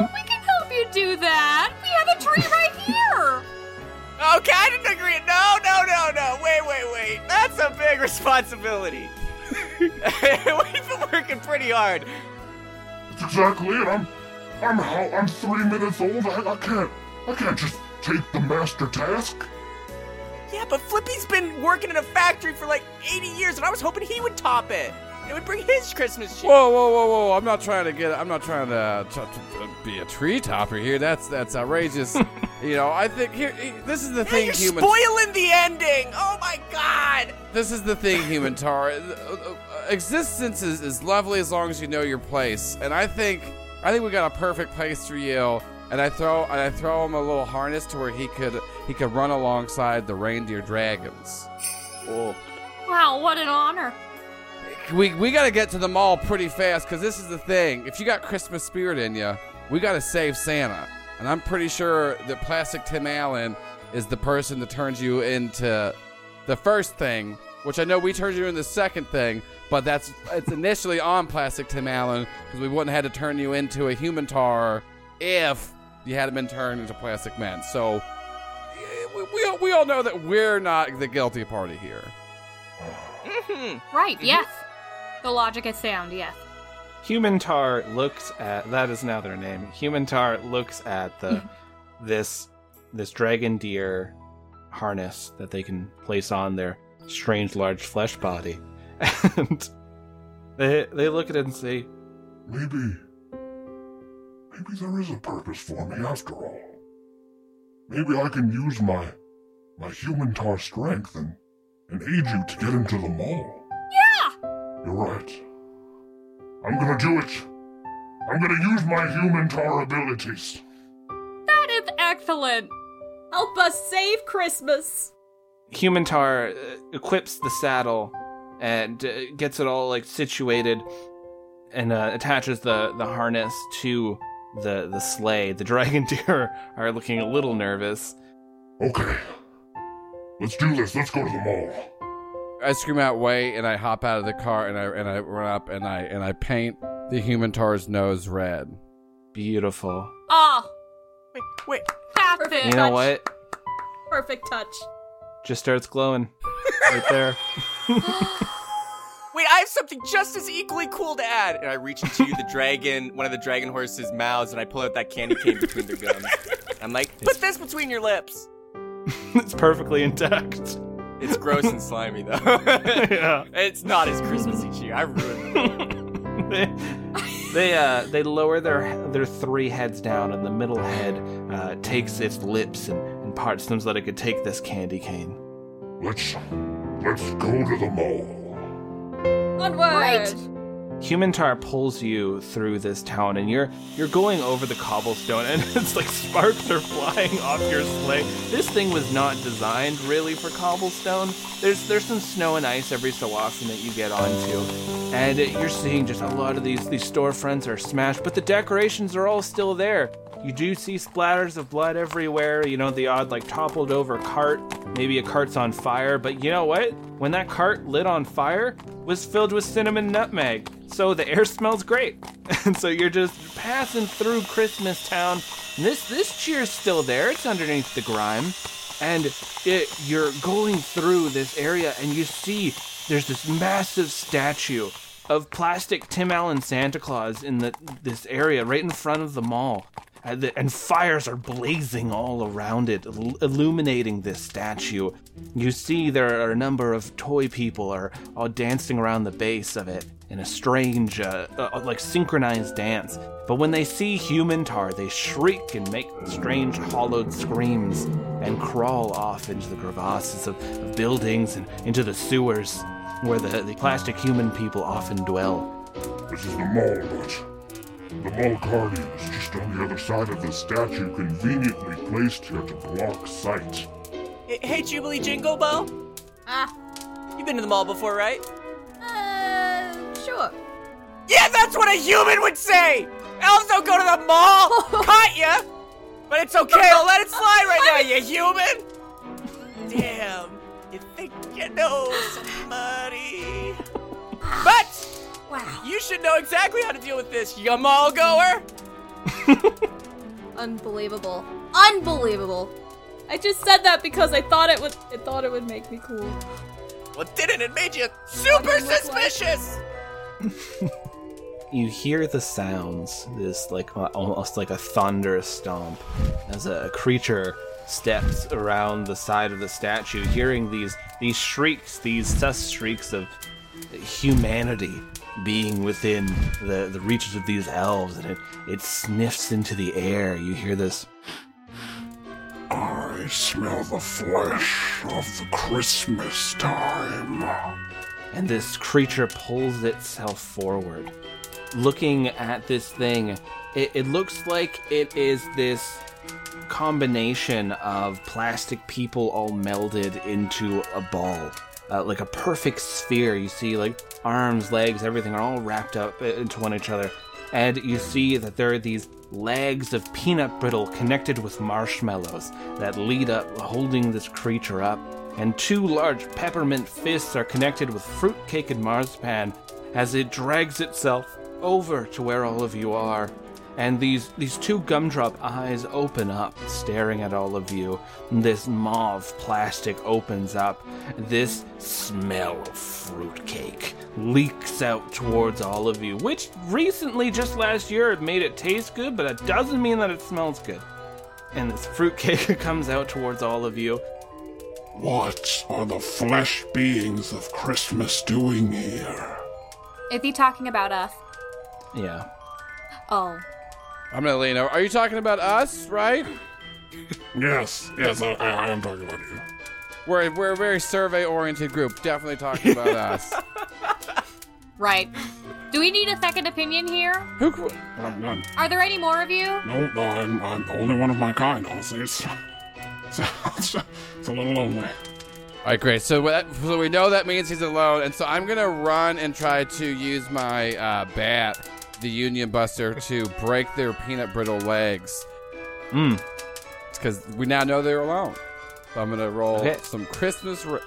Well, we can help you do that. We have a tree right here. Okay, I didn't agree. No, no, no, no. Wait, wait, wait. That's a big responsibility. We've been working pretty hard. That's exactly it. I'm, I'm, how, I'm three minutes old. I, I can't, I can't just take the master task. Yeah, but Flippy's been working in a factory for like 80 years, and I was hoping he would top it. It would bring his Christmas cheer. Whoa, whoa, whoa, whoa! I'm not trying to get. I'm not trying to, uh, to, to- to be a tree topper here. That's that's outrageous. you know, I think here. This is the Yeah, thing, you're human. spoiling the ending. Oh my god. This is the thing, human tar. Uh, uh, Existence is, is lovely as long as you know your place, and I think I think we got a perfect place for you. And I throw and I throw him a little harness to where he could he could run alongside the reindeer dragons. Oh. Wow, what an honor. We we got to get to the mall pretty fast because this is the thing. If you got Christmas spirit in you, we got to save Santa. And I'm pretty sure that Plastic Tim Allen is the person that turns you into the first thing, which I know we turned you into the second thing, but that's it's initially on Plastic Tim Allen because we wouldn't have had to turn you into a human tar if you hadn't been turned into Plastic Men. So we, we, all, we all know that we're not the guilty party here. Mm-hmm. Right, yes. The logic is sound, yes. Human Tar looks at that is now their name. Human Tar looks at the this this dragon deer harness that they can place on their strange large flesh body, and they they look at it and say, Maybe. Maybe there is a purpose for me after all. Maybe I can use my. my human tar strength and. and aid you to get into the mall. Yeah! You're right. I'm gonna do it. I'm gonna use my human tar abilities. That is excellent. Help us save Christmas. Human Tar uh, equips the saddle and uh, gets it all like situated and uh, attaches the the harness to the the sleigh. The dragon deer are looking a little nervous. Okay. Let's do this. Let's go to the mall. I scream out "wait!" and I hop out of the car and I and I run up and I and I paint the human tar's nose red. Beautiful. Oh, Wait, wait. perfect. You know touch. what? Perfect touch. Just starts glowing right there. Wait, I have something just as equally cool to add. And I reach into the dragon, one of the dragon horse's mouths, and I pull out that candy cane between their gums. I'm like, put this between your lips. it's perfectly intact. It's gross and slimy though. yeah. It's not as Christmassy cheer. I ruined it. they they, uh, they lower their their three heads down, and the middle head uh, takes its lips and, and parts them so that it could take this candy cane. Let's. let's go to the mall. Onward. Right. Human Tar pulls you through this town, and you're you're going over the cobblestone, and it's like sparks are flying off your sleigh. This thing was not designed really for cobblestone. There's there's some snow and ice every so often that you get onto, and it, you're seeing just a lot of these these storefronts are smashed, but the decorations are all still there. You do see splatters of blood everywhere. You know the odd like toppled over cart, maybe a cart's on fire, but you know what? When that cart lit on fire, was filled with cinnamon nutmeg. So the air smells great. And so you're just passing through Christmas town. This this cheer's still there. It's underneath the grime. And it, you're going through this area and you see there's this massive statue of plastic Tim Allen Santa Claus in the this area right in front of the mall. And, the, and fires are blazing all around it, illuminating this statue. You see there are a number of toy people are all dancing around the base of it in a strange, uh, uh, like synchronized dance. But when they see human tar, they shriek and make strange hollowed screams and crawl off into the crevasses of, of buildings and into the sewers where the, the plastic human people often dwell. This is the mall, but. The mall guardian is just on the other side of the statue, conveniently placed here to block sight. Hey, hey, Jubilee Jingle Bell. Ah. You've been to the mall before, right? Sure. Yeah, that's what a human would say. Elves don't go to the mall. Caught ya. But it's okay. I'll let it slide right now, you human. Damn. You think you know somebody? But Wow. you should know exactly how to deal with this, you mall goer. Unbelievable. Unbelievable. I just said that because I thought it would. I thought it would make me cool. Well, didn't. It made you super it look like? you hear the sounds this like almost like a thunderous stomp as a creature steps around the side of the statue hearing these these shrieks these sus shrieks of humanity being within the the reaches of these elves and it it sniffs into the air you hear this I smell the flesh of the Christmas time. And this creature pulls itself forward. Looking at this thing, it, it looks like it is this combination of plastic people all melded into a ball. Uh, like a perfect sphere. You see, like, arms, legs, everything are all wrapped up into one each other. And you see that there are these legs of peanut brittle connected with marshmallows that lead up, holding this creature up and two large peppermint fists are connected with fruitcake and marzipan as it drags itself over to where all of you are. And these, these two gumdrop eyes open up, staring at all of you. This mauve plastic opens up. This smell of fruitcake leaks out towards all of you, which recently, just last year, it made it taste good, but that doesn't mean that it smells good. And this fruitcake comes out towards all of you. What are the flesh beings of Christmas doing here? Is he talking about us? Yeah. Oh. I'm gonna lean over. Are you talking about us, right? Yes, yes, I, I, I am talking about you. We're, we're a very survey oriented group. Definitely talking about us. Right. Do we need a second opinion here? Who, I'm none. Are there any more of you? No, no, I'm, I'm the only one of my kind, honestly. It's, it's, it's, it's a little lonely. All right, great. So, that, so we know that means he's alone, and so I'm gonna run and try to use my uh, bat, the Union Buster, to break their peanut brittle legs. Hmm. Because we now know they're alone. So I'm gonna roll Okay. some Christmas. Ra-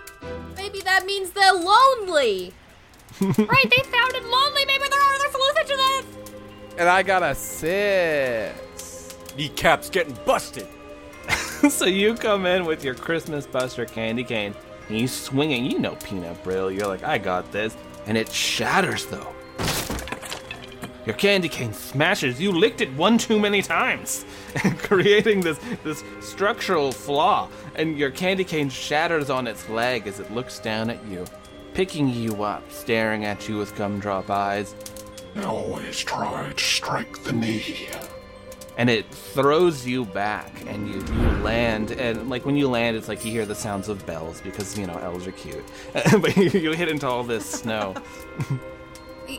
Maybe that means they're lonely. right, they sounded lonely. Maybe there are other solutions to this. and I got a six. Kneecaps getting busted. so you come in with your Christmas Buster candy cane, and you swinging. You know peanut brittle. You're like, I got this, and it shatters though. Your candy cane smashes. You licked it one too many times, creating this this structural flaw. And your candy cane shatters on its leg as it looks down at you, picking you up, staring at you with gumdrop eyes. They always try to strike the knee. And it throws you back and you, you land and like when you land it's like you hear the sounds of bells because you know elves are cute but you, you hit into all this snow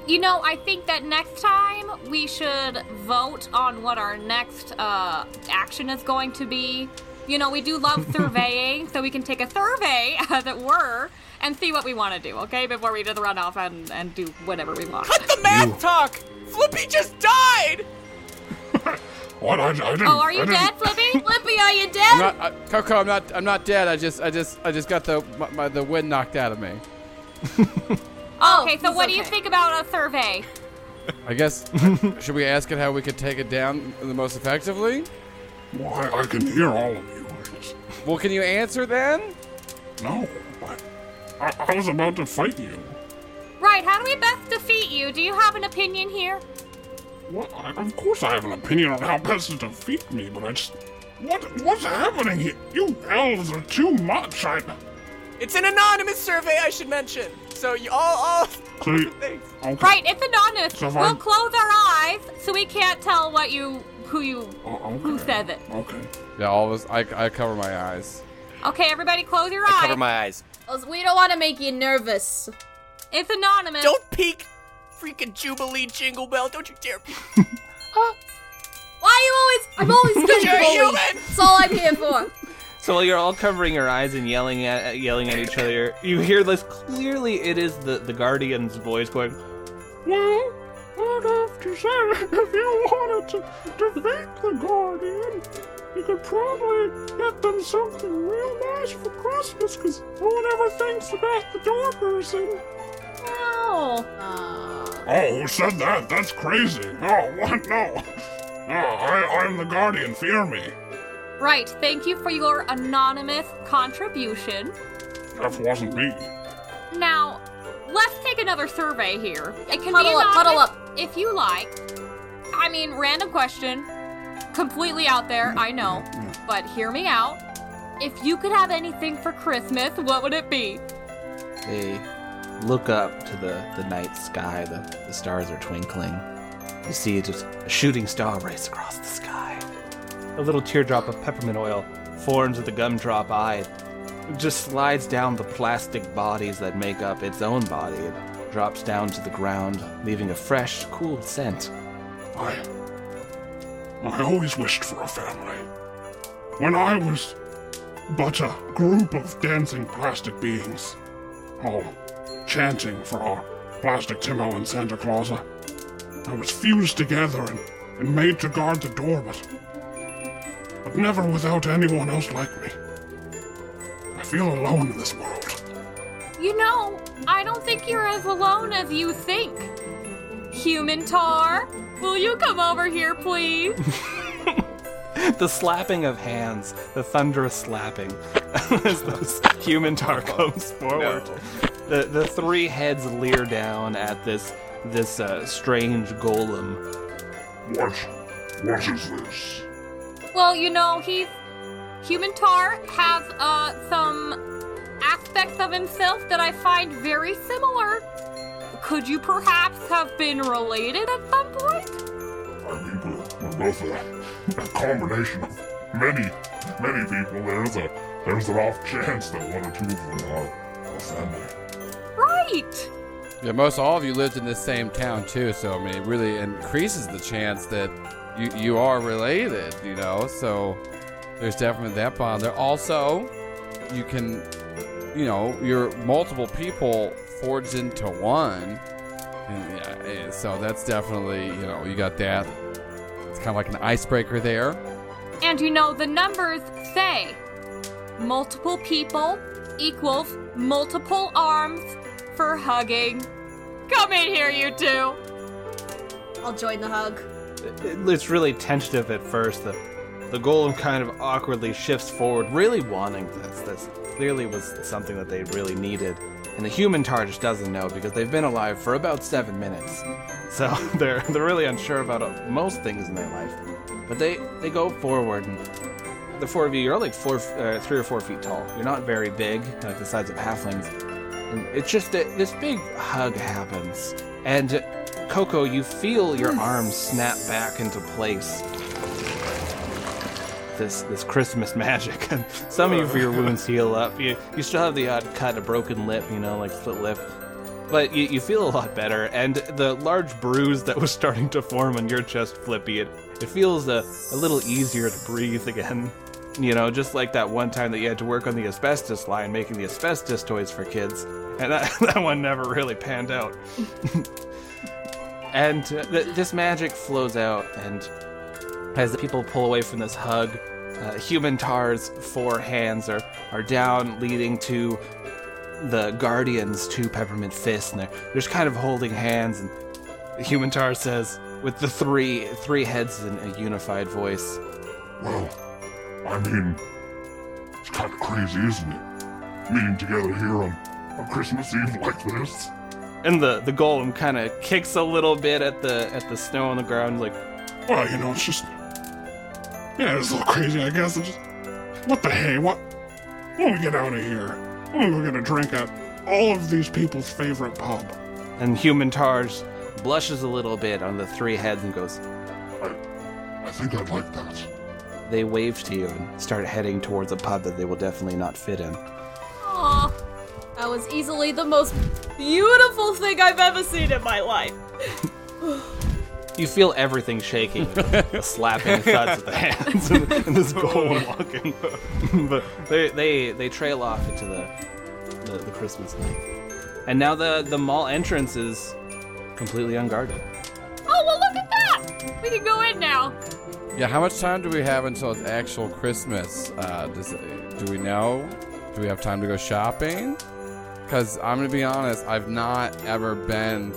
You know, I think that next time we should vote on what our next uh, action is going to be. You know, we do love surveying, so we can take a survey, as it were, and see what we want to do, okay? Before we do the runoff and, and do whatever we want. Cut the math talk! Flippy just died! What? I, I didn't. Oh, are you didn't- dead, Flippy? Flippy, are you I'm dead? not, I, Coco. I'm not. I'm not dead. I just. I just. I just got the my, my, the wind knocked out of me. Oh, oh okay, so he's what do you think about a survey? I guess. Uh, should we ask it how we could take it down the most effectively? Well, I, I can hear all of you. Well, can you answer then? no, I, I, I was about to fight you. Right, how do we best defeat you? Do you have an opinion here? What? Of course, I have an opinion on how best to defeat me, but I just. What? What's happening here? You elves are too much. I. It's an anonymous survey, I should mention. So you all, all So you, things. okay. Right, it's anonymous. So if we'll I'm- close our eyes so we can't tell what you, who you, Oh, okay. who says it. Okay. Yeah, all of us. I, I cover my eyes. Okay, everybody close your I eyes. cover my eyes. We don't want to make you nervous. It's anonymous. Don't peek! Freaking Jubilee Jingle Bell, don't you dare peek. Why are you always? I'm always getting You're bullied. human. That's all I'm here for. so while you're all covering your eyes and yelling at yelling at each other you hear this clearly it is the the guardian's voice going Well, I'd have to say, if you wanted to defeat the Guardian, you could probably get them something real nice for Christmas, because no one ever thinks about the door person. No. Oh, who said that? That's crazy. Oh, what? No. No, I, I'm the Guardian. Fear me. Right, thank you for your anonymous contribution. That wasn't me. Now, let's take another survey here. It can Huddle be up, huddle anonymous if you like. I mean, random question. Completely out there, I know. But hear me out. If you could have anything for Christmas, what would it be? They look up to the, the night sky. The, the stars are twinkling. You see just a shooting star race across the sky. A little teardrop of peppermint oil forms at the gumdrop eye. It just slides down the plastic bodies that make up its own body. It drops down to the ground, leaving a fresh, cool scent. I. I always wished for a family. When I was but a group of dancing plastic beings, all chanting for our plastic Tim Allen Santa Claus, I, I was fused together and, and made to guard the door, but. but never without anyone else like me. I feel alone in this world. You know, I don't think you're as alone as you think. Human Tar, will you come over here, please? the slapping of hands, the thunderous slapping as this human tar comes forward. The the three heads leer down at this this uh, strange golem. What? What is this? Well, you know, he, human tar, has uh, some aspects of himself that I find very similar. Could you perhaps have been related at some point? I mean, we're, we're both a, a combination of many, many people. There's a there's an off chance that one or two of them are, are family. Right. Yeah, most all of you lived in the same town too, so I mean, it really increases the chance that you you are related. You know, so there's definitely that bond there. Also, you can, you know, you're multiple people forged into one, and yeah, eh, so that's definitely you know you got that. It's kind of like an icebreaker there. And you know, the numbers say multiple people equals multiple arms for hugging. Come in here, you two. I'll join the hug. It's really tentative at first. The the golem kind of awkwardly shifts forward, really wanting this. This clearly was something that they really needed. And the human tar just doesn't know because they've been alive for about seven minutes. So they're they're really unsure about uh, most things in their life. But they they go forward and the four of you, you're like four, uh, three or four feet tall. You're not very big, like the size of halflings. It's just that this big hug happens, and Coco, you feel your arms snap back into place. This this Christmas magic, and some of your wounds heal up. You you still have the odd cut, a broken lip, you know, like split lip, but you, you feel a lot better. And the large bruise that was starting to form on your chest, Flippy, it it feels a, a little easier to breathe again. You know, just like that one time that you had to work on the asbestos line, making the asbestos toys for kids, and that, that one never really panned out. and th- this magic flows out, and as the people pull away from this hug, uh, human tar's four hands are are down, leading to the guardians two peppermint fists, and they're, they're just kind of holding hands. And human tar says, with the three three heads in a unified voice, Well, I mean, it's kind of crazy, isn't it? Meeting together here on, on Christmas Eve like this. and the the golem kind of kicks a little bit at the at the snow on the ground, like. Well, you know, it's just. Yeah, it's a little crazy, I guess. It's just. What the hey? What? When we get out of here, when we're gonna drink at all of these people's favorite pub. And Human Tars blushes a little bit on the three heads and goes, I, I think I'd like that. They wave to you and start heading towards a pub that they will definitely not fit in. Aw, that was easily the most beautiful thing I've ever seen in my life. You feel everything shaking, the slapping thuds of the hands, and, and this golem walking. but they, they they trail off into the, the the Christmas night, and now the the mall entrance is completely unguarded. Oh, well, look at that! We can go in now. Yeah, how much time do we have until it's actual Christmas? Uh, does, do we know? Do we have time to go shopping? Because I'm gonna be honest, I've not ever been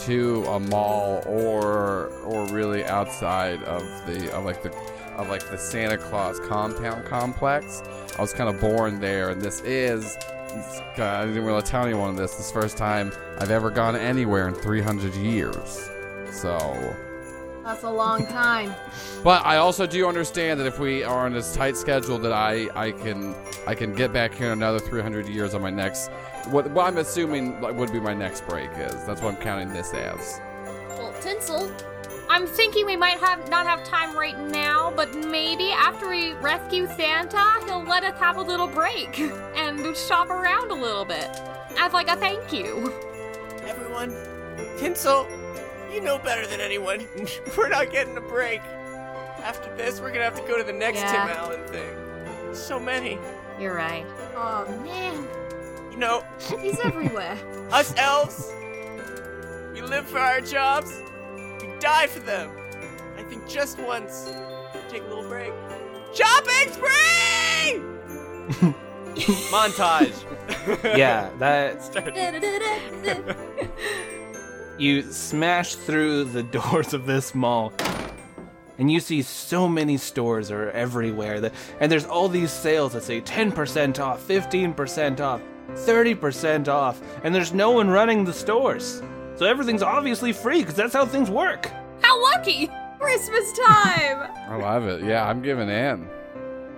to a mall or or really outside of the of like the of like the Santa Claus compound complex. I was kind of born there, and this is. God, I didn't really tell anyone this. This first time I've ever gone anywhere in 300 years. So. That's a long time. But I also do understand that if we are on this tight schedule, that I I can I can get back here in another 300 years on my next. What, what I'm assuming would be my next break is. That's what I'm counting this as. Well, Tinsel, I'm thinking we might have not have time right now, but maybe after we rescue Santa, he'll let us have a little break and shop around a little bit as like a thank you. Everyone, Tinsel, you know better than anyone. We're not getting a break. After this, we're gonna have to go to the next Yeah. Tim Allen thing. So many. You're right. oh man, You know, he's everywhere. us elves, we live for our jobs, we die for them. I think just once, take a little break. Shopping spree! Montage. Yeah, that you smash through the doors of this mall and you see so many stores are everywhere that and there's all these sales that say 10% off 15% off 30% off, and there's no one running the stores. So everything's obviously free because that's how things work. How lucky! Christmas time! I love it. Yeah, I'm giving in.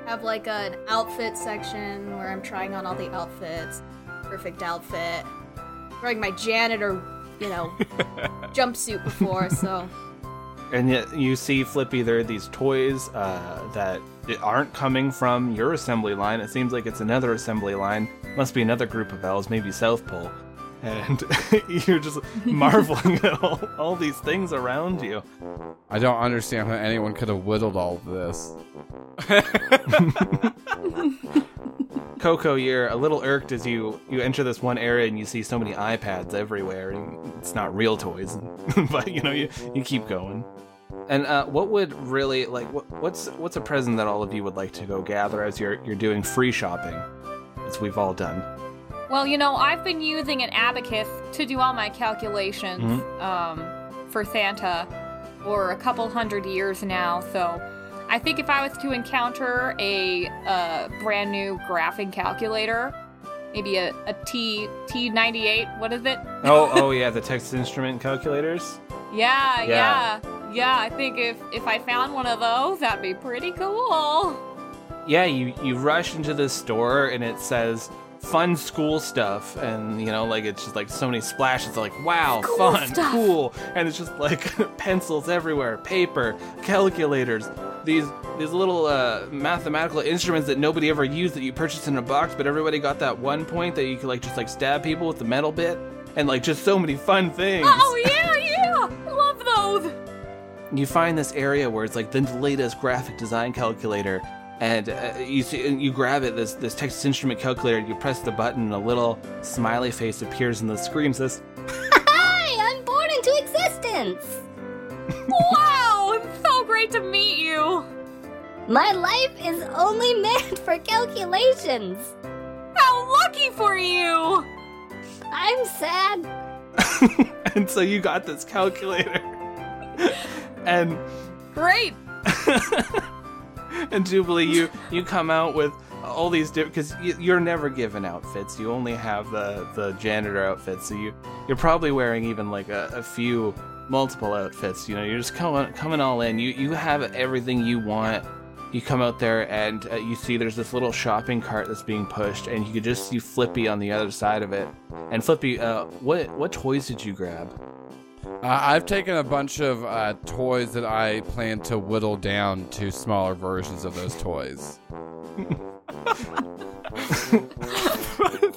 Have like an outfit section where I'm trying on all the outfits. Perfect outfit. Wearing my janitor, you know, jumpsuit before, so And yet you see, Flippy, there are these toys uh, that aren't coming from your assembly line. It seems like it's another assembly line. Must be another group of elves, maybe South Pole. And you're just marveling at all, all these things around you. I don't understand how anyone could have whittled all of this. Coco, you're a little irked as you you enter this one area and you see so many iPads everywhere, and it's not real toys, but you know you you keep going. And uh, what would really like what, what's what's a present that all of you would like to go gather as you're you're doing free shopping, as we've all done. Well, you know, I've been using an abacus to do all my calculations um, for Santa for a couple hundred years now. So I think if I was to encounter a, uh brand new graphing calculator, maybe a, a T T98, what is it? Oh oh yeah, the Texas Instrument calculators. Yeah, Yeah. yeah, yeah. I think if if I found one of those, that'd be pretty cool. Yeah, you you rush into the store and it says fun school stuff and you know like it's just like so many splashes like wow fun stuff. cool and it's just like pencils everywhere paper calculators these these little uh, mathematical instruments that nobody ever used that you purchased in a box but everybody got that one point that you could like just like stab people with the metal bit and like just so many fun things Oh yeah, yeah. Love those. you find this area where it's like the latest graphic design calculator and uh, you see you grab it this this Texas Instrument calculator you press the button and a little smiley face appears in the screen says Hi, I'm born into existence. Wow, it's so great to meet you. My life is only meant for calculations. How lucky for you. I'm sad. and so you got this calculator and Great. and Jubilee you you come out with all these different because you, you're never given outfits. You only have the the janitor outfits. So you you're probably wearing even like a, a few multiple outfits you know? You're just coming coming all in. You you have everything you want. You come out there and uh, you see there's this little shopping cart that's being pushed and you could just see flippy on the other side of it. And flippy uh what what toys did you grab Uh, I've taken a bunch of uh, toys that I plan to whittle down to smaller versions of those toys.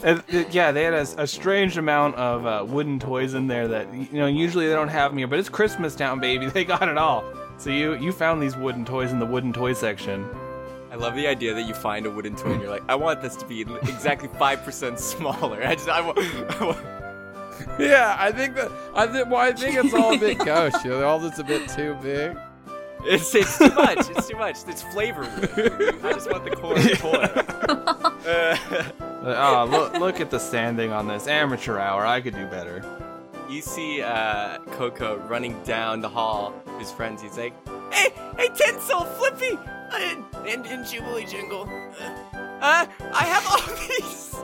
Uh, yeah, they had a, a strange amount of uh, wooden toys in there that you know usually they don't have them here, but it's Christmas Town, baby. They got it all. So you you found these wooden toys in the wooden toy section. I love the idea that you find a wooden toy and you're like, I want this to be exactly five percent smaller. I just, I want, I want Yeah, I think that I think well, I think it's all a bit gauche. You know, all that's a bit too big. it's, it's too much. It's too much. It's flavor. I just want the core toy. Uh, Uh, oh, look look at the standing on this amateur hour. I could do better. you see uh, Coco running down the hall. with His friends. He's like, "Hey, hey, Tinsel, Flippy, uh, and, and Jubilee Jingle. Uh, Uh, I have all these,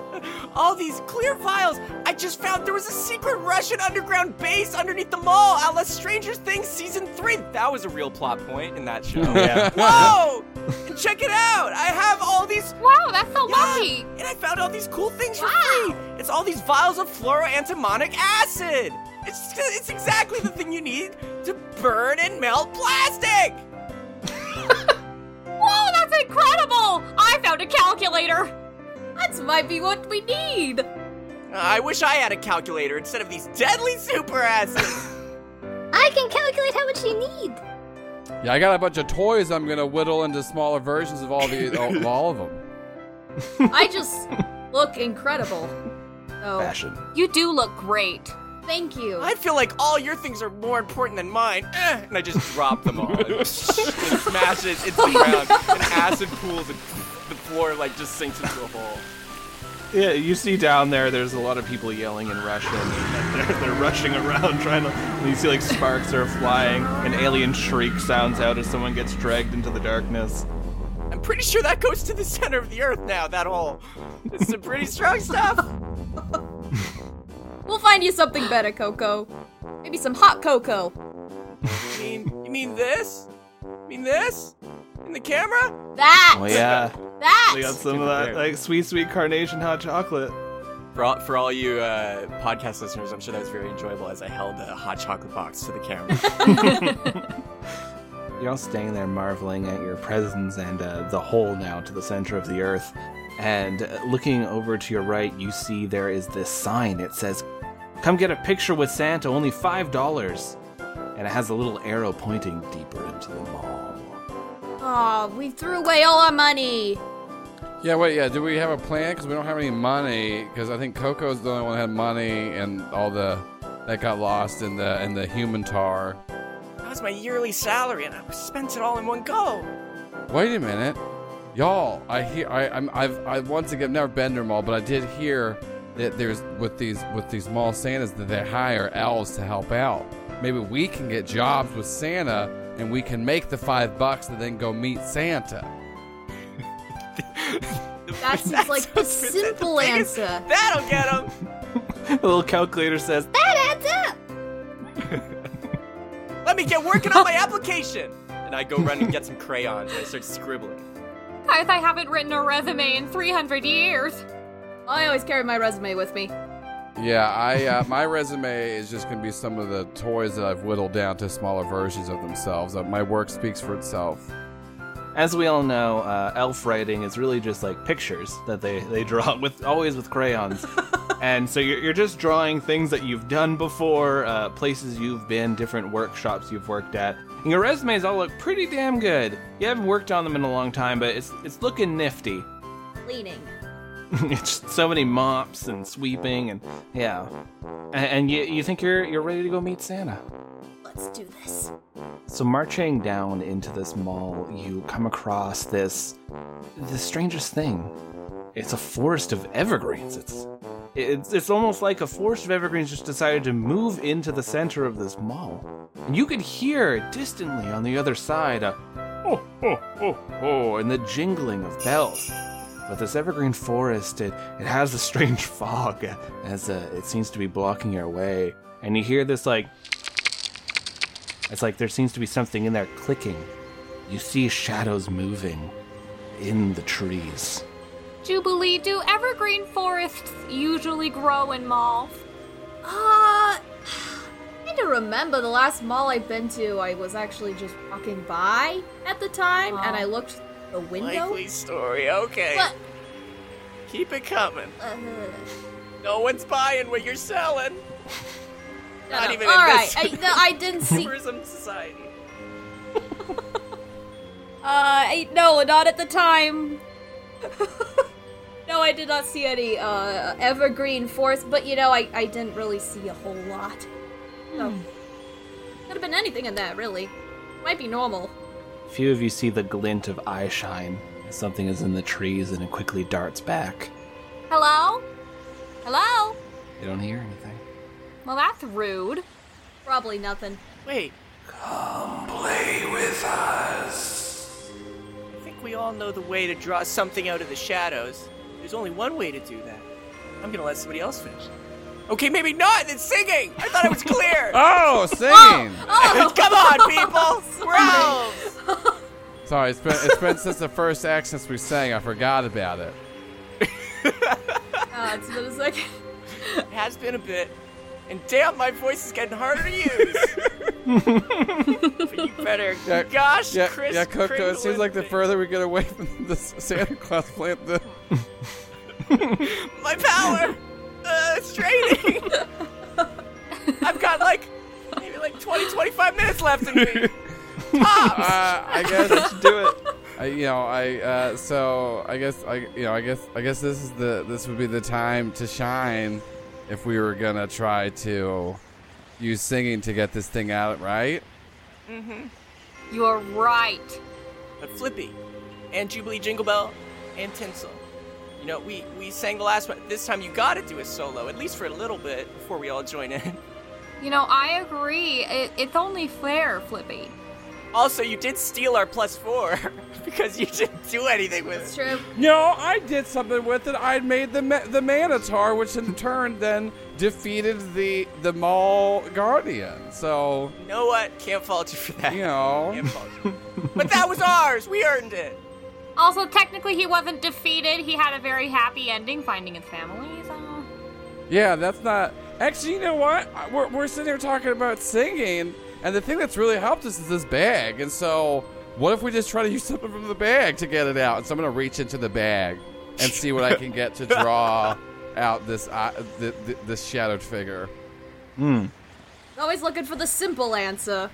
all these clear vials. I just found there was a secret Russian underground base underneath the mall. a la Stranger Things season three. That was a real plot point in that show. Yeah. Whoa! And check it out. I have all these Wow, that's so yeah, lucky. And I found all these cool things for Wow. free. It's all these vials of fluoroantimonic acid. It's it's exactly the thing you need to burn and melt plastic. Whoa, that's incredible. I found a calculator. that might be what we need. I wish I had a calculator instead of these deadly super acids. I can calculate how much you need. Yeah, I got a bunch of toys. I'm gonna whittle into smaller versions of all the of all of them. I just look incredible. So, Fashion. You do look great. Thank you. I feel like all your things are more important than mine. Eh, and I just drop them all and, and smash it into the ground. And acid pools and the floor like just sinks into a hole. Yeah, you see down there. There's a lot of people yelling in Russian. And they're, they're rushing around trying to. And you see like sparks are flying. An alien shriek sounds out as someone gets dragged into the darkness. I'm pretty sure that goes to the center of the earth now, that hole. It's some pretty strong stuff. We'll find you something better, Coco. Maybe some hot cocoa. You mean, you mean this? You mean this? In the camera? That! Oh yeah, That! we got some of that like sweet, sweet carnation hot chocolate. For all, for all you uh, podcast listeners, I'm sure that was very enjoyable as I held a hot chocolate box to the camera. You're all standing there marveling at your presence and uh, the hole now to the center of the earth. And uh, looking over to your right, you see there is this sign. It says, Come get a picture with Santa, only $5. And it has a little arrow pointing deeper into the mall. Oh, we threw away all our money. Yeah, wait, yeah. Do we have a plan? Because we don't have any money. Because I think Coco's the only one that had money, and all the that got lost in the in the human tar. That was my yearly salary, and I spent it all in one go. Wait a minute, y'all. I hear. I, I'm. I've. I once again never been to a mall, but I did hear that there's with these with these mall Santas that they hire elves to help out. Maybe we can get jobs with Santa, and we can make the five bucks and then go meet Santa. That seems like the simple the biggest- answer. That'll get him. The little calculator says, That adds up! Let me get working on my application. and I go run and get some crayons and I start scribbling. I, I haven't written a resume in 300 years. I always carry my resume with me. Yeah, I uh, my resume is just gonna be some of the toys that I've whittled down to smaller versions of themselves. Uh, my work speaks for itself. As we all know, uh, elf writing is really just like pictures that they, they draw with always with crayons, and so you're, you're just drawing things that you've done before, uh, places you've been, different workshops you've worked at. And your resumes all look pretty damn good. You haven't worked on them in a long time, but it's it's looking nifty. Cleaning. it's just so many mops and sweeping and yeah, and, and you you think you're you're ready to go meet Santa. Let's do this. So marching down into this mall, you come across this the strangest thing. It's a forest of evergreens. It's it's it's almost like a forest of evergreens just decided to move into the center of this mall. And you could hear distantly on the other side a oh oh oh oh and the jingling of bells. But this evergreen forest, it, it has a strange fog as uh, it seems to be blocking your way. And you hear this like it's like there seems to be something in there clicking. You see shadows moving in the trees. Jubilee, do evergreen forests usually grow in malls? Uh, I kind of remember the last mall I've been to. I was actually just walking by at the time, and I looked the window. Likely story. Okay. But Keep it coming. uh, No one's buying what you're selling. Not no. even all in right. this I, no, I didn't see. tourism society. Uh, I, no, not at the time. no, I did not see any uh evergreen forest, but you know, I I didn't really see a whole lot. So could have been anything in that, really. Might be normal. Few of you see the glint of eye shine as something is in the trees and it quickly darts back. Hello? Hello? You don't hear anything. Well, that's rude. Probably nothing. Wait. Come play with us. I think we all know the way to draw something out of the shadows. There's only one way to do that. I'm gonna let somebody else finish. Okay, maybe not. It's singing. I thought it was clear. Oh, singing! Come on, people. We're elves. Sorry, it's been it's been since the first act since we sang. I forgot about it. Uh, it's been a second. It has been a bit. And damn, my voice is getting harder to use. but you better, Yeah, gosh, Yeah, Chris. yeah, Coco. It seems like the further we get away from the Santa Claus plant, the my power. Uh, it's draining. I've got like maybe like 20, 25 minutes left in me. Tops. uh, I guess I should do it. I, you know, I uh, so I guess I you know I guess I guess this is the this would be the time to shine if we were gonna try to use singing to get this thing out right. Mm-hmm. You're right. But Flippy, and Jubilee Jingle Bell, and Tinsel. You know, we we sang the last one. This time you gotta do a solo, at least for a little bit, before we all join in. You know, I agree. It, it's only fair, Flippy. Also, you did steal our plus four because you didn't do anything with It's it. true. No, I did something with it. I made the ma- the Manitar, which in turn then defeated the the Mall Guardian. So You know what? Can't fault you for that. you know, Can't fault you. but that was ours. We earned it. Also, technically, he wasn't defeated. He had a very happy ending, finding his family. So yeah, that's not. Actually, you know what? We're we're sitting here talking about singing, and the thing that's really helped us is this bag. And so, what if we just try to use something from the bag to get it out? And so I'm gonna reach into the bag and see what I can get to draw out this uh, th- th- this shadowed figure. Always looking for the simple answer.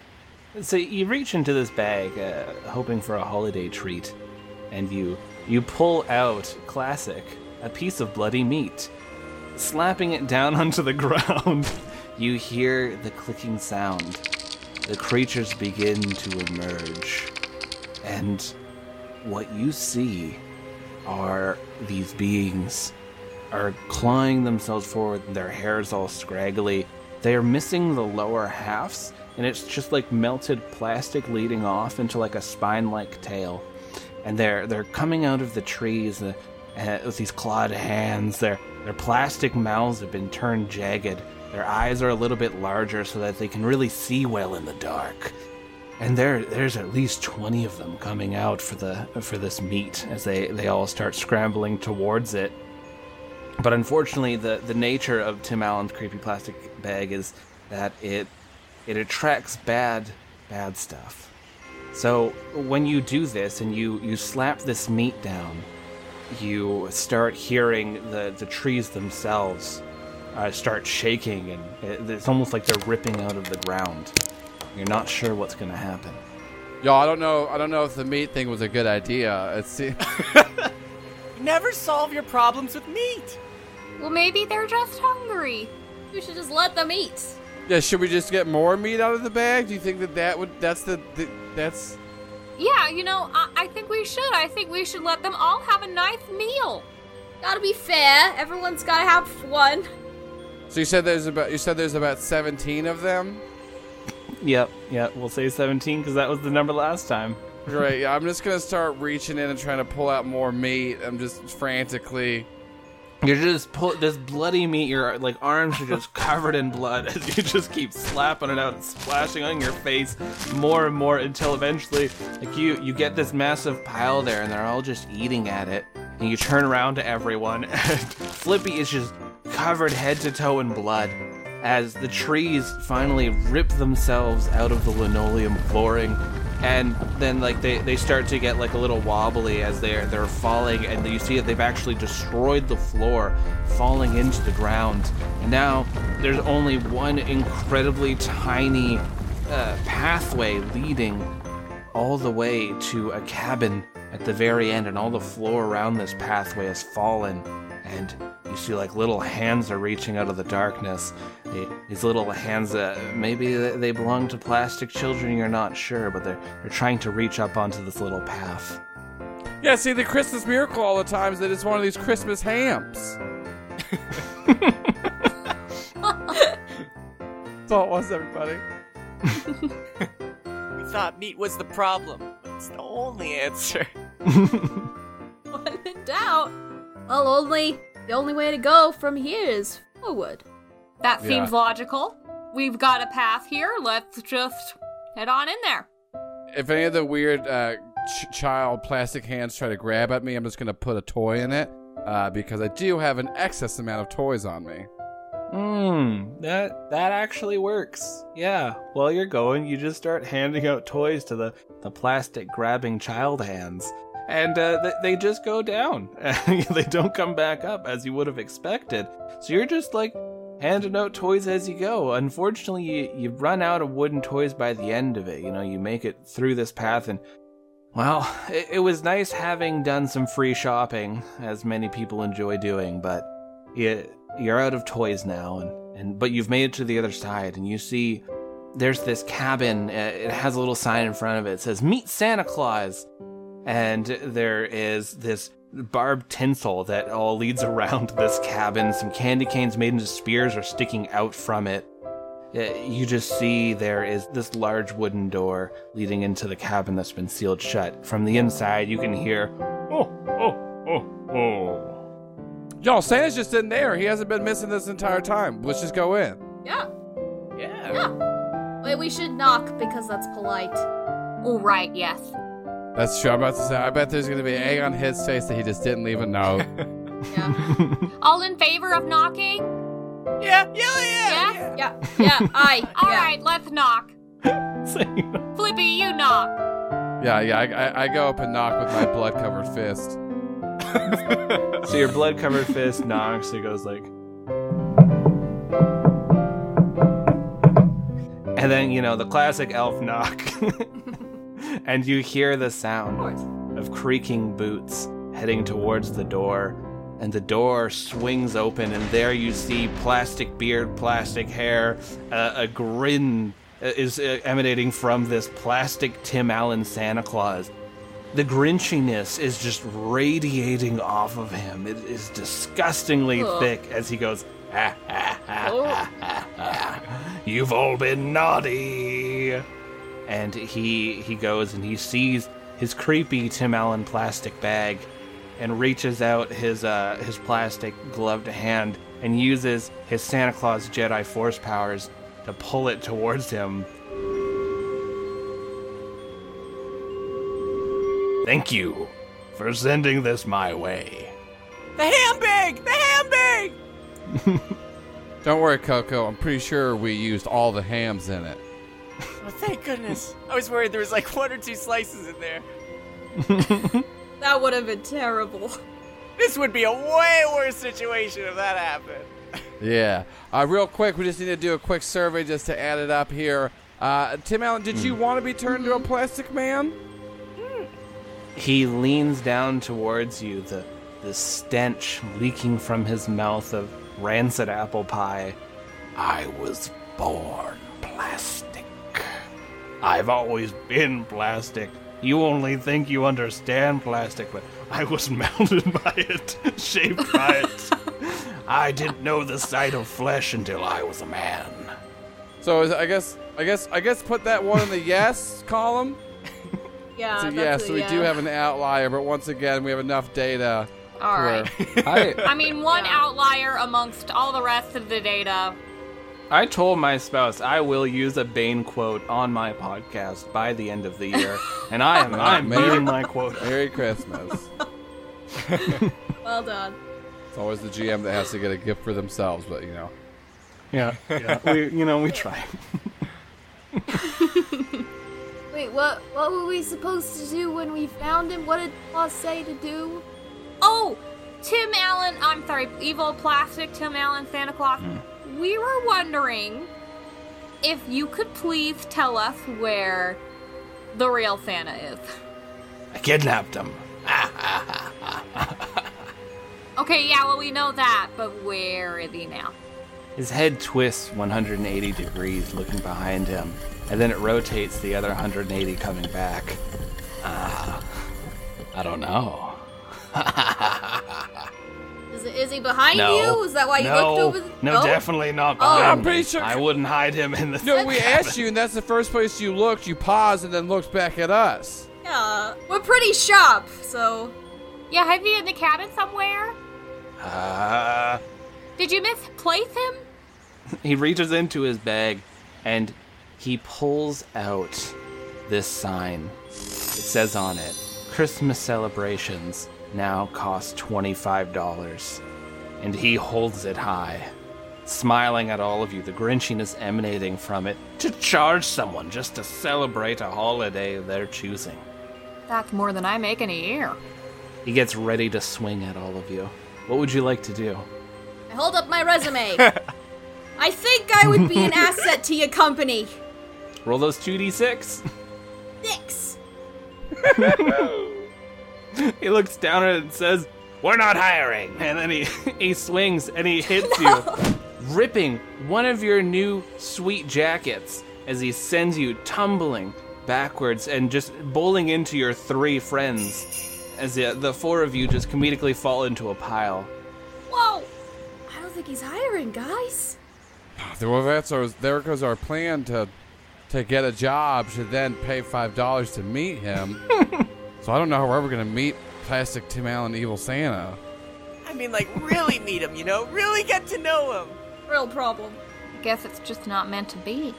So you reach into this bag, uh, hoping for a holiday treat, and you you pull out classic a piece of bloody meat. Slapping it down onto the ground, you hear the clicking sound. The creatures begin to emerge, and what you see are these beings are clawing themselves forward. Their hair's all scraggly. They are missing the lower halves, and it's just like melted plastic leading off into like a spine-like tail. And they're they're coming out of the trees uh, with these clawed hands. Their their plastic mouths have been turned jagged. Their eyes are a little bit larger so that they can really see well in the dark. And there, there's at least twenty of them coming out for the for this meat as they they all start scrambling towards it. But unfortunately, the the nature of Tim Allen's creepy plastic bag is that it it attracts bad bad stuff. So when you do this and you you slap this meat down, you start hearing the the trees themselves uh, start shaking, and it's almost like they're ripping out of the ground. You're not sure what's going to happen. Yo, I don't know. I don't know if the meat thing was a good idea. It's You never solve your problems with meat. well, maybe they're just hungry. We should just let them eat. yeah. Should we just get more meat out of the bag? Do you think that that would? That's the, the that's. Yeah, you know, I, I think we should. I think we should let them all have a nice meal. Gotta be fair. Everyone's gotta have one. So you said there's about you said there's about seventeen of them. Yep, yep. We'll say 17 because that was the number last time. Great. Yeah, I'm just gonna start reaching in and trying to pull out more meat. I'm just frantically. You're just pull this bloody meat. Your like arms are just covered in blood as you just keep slapping it out and splashing on your face more and more until eventually, like you you get this massive pile there, and they're all just eating at it. And you turn around to everyone, and Flippy is just covered head to toe in blood as the trees finally rip themselves out of the linoleum flooring and then like they, they start to get like a little wobbly as they're they're falling and you see that they've actually destroyed the floor falling into the ground. And now there's only one incredibly tiny uh, pathway leading all the way to a cabin at the very end and all the floor around this pathway has fallen and you see like little hands are reaching out of the darkness these little hands uh, maybe they they belong to plastic children you're not sure but they're they're trying to reach up onto this little path Yeah. See the Christmas miracle all the times that it's one of these Christmas hams. That's all it was, everybody. We thought meat was the problem, but it's the only answer. When in doubt. Well, only the only way to go from here is forward. That Yeah. seems logical. We've got a path here. Let's just head on in there. If any of the weird uh, ch- child plastic hands try to grab at me, I'm just gonna put a toy in it uh, because I do have an excess amount of toys on me. Hmm, that that actually works. Yeah. While you're going, you just start handing out toys to the the plastic grabbing child hands, and uh, th- they just go down. they don't come back up as you would have expected. So you're just like handing out toys as you go. Unfortunately, you you run out of wooden toys by the end of it. You know, you make it through this path and. Well, it, it was nice having done some free shopping, as many people enjoy doing, but you, you're out of toys now and, and but you've made it to the other side and you see there's this cabin uh, it has a little sign in front of it, it says meet santa claus and there is this barbed tinsel that all leads around this cabin some candy canes made into spears are sticking out from it uh, you just see there is this large wooden door leading into the cabin that's been sealed shut. From the inside, you can hear, Oh, oh, oh, oh. Y'all, Santa's just in there. He hasn't been missing this entire time. Let's just go in. Yeah. Yeah. Yeah. Wait, we should knock because that's polite. All right, yes. That's true. I'm about to say, I bet there's going to be an egg on his face that he just didn't leave a note. Yeah. All in favor of knocking? Yeah, yeah, yeah. Yeah? yeah. Yeah. I. All yeah. right, let's knock. Flippy, you knock. yeah, yeah. I, I, I go up and knock with my blood covered fist. so your blood covered fist knocks. It goes like, and then you know the classic elf knock, and you hear the sound of creaking boots heading towards the door, and the door swings open, and there you see plastic beard, plastic hair, uh, a grin uh, is uh, emanating from this plastic Tim Allen Santa Claus. The grinchiness is just radiating off of him. It is disgustingly Ugh. thick as he goes, "Ha, ha, ha, ha, ha. You've all been naughty. And he he goes and he sees his creepy Tim Allen plastic bag and reaches out his uh, his plastic gloved hand and uses his Santa Claus Jedi Force powers to pull it towards him. Thank you for sending this my way. The ham bag! The ham bag! Don't worry, Coco. I'm pretty sure we used all the hams in it. Oh, thank goodness. I was worried there was like one or two slices in there. That would have been terrible. This would be a way worse situation if that happened. Yeah. Uh, real quick, we just need to do a quick survey just to add it up here. Uh, Tim Allen, did you want to be turned into a plastic man? He leans down towards you, the the stench leaking from his mouth of rancid apple pie. I was born plastic. I've always been plastic. You only think you understand plastic, but I was melted by it, shaped by it. I didn't know the sight of flesh until I was a man. So is, I guess, I guess, I guess, put that one in the yes column. Yeah. So that's yes, a so we yeah. do have an outlier, but once again, we have enough data. All where- right. I I mean, one Yeah. outlier amongst all the rest of the data. I told my spouse I will use a Bane quote on my podcast by the end of the year, and I am I'm Merry- meeting my quota. Merry Christmas. Well done. It's always the GM that has to get a gift for themselves, but you know. Yeah, yeah. We, you know, we try. Wait, what? What were we supposed to do when we found him? What did Claus say to do? Oh, Tim Allen. I'm sorry, evil plastic Tim Allen Santa Claus. Hmm. We were wondering if you could please tell us where the real Santa is. I kidnapped him. Okay, yeah, well, we know that, but where is he now? His head twists 180 degrees, looking behind him, and then it rotates the other 180, coming back. Ah, I don't know. Is, it, is he behind no, you? Is that why you no, looked over? The- no, Oh? definitely not Oh. behind I'm pretty sure- I wouldn't hide him in the. No, we asked you, and that's the first place you looked. You paused and then looked back at us. Yeah, we're pretty sharp, so Yeah, have you in the cabin somewhere? Ah. Did you misplace him? he reaches into his bag and he pulls out this sign. It says on it Christmas celebrations now cost $25. And he holds it high, smiling at all of you, the grinchiness emanating from it, to charge someone just to celebrate a holiday of their choosing. That's more than I make in a year. He gets ready to swing at all of you. What would you like to do? I hold up my resume. I think I would be an asset to your company. Roll those 2d6. Six. he looks down at it and says, We're not hiring. And then he, he swings and he hits you, ripping one of your new sweet jackets as he sends you tumbling backwards and just bowling into your three friends as the, the four of you just comedically fall into a pile. Whoa! I don't think he's hiring, guys. Well, that's our, there goes our plan to to get a job to then pay five dollars to meet him. So I don't know how we're ever gonna meet Plastic Tim Allen, Evil Santa. I mean, like, really meet him, you know? Really get to know him. Real problem. I guess it's just not meant to be.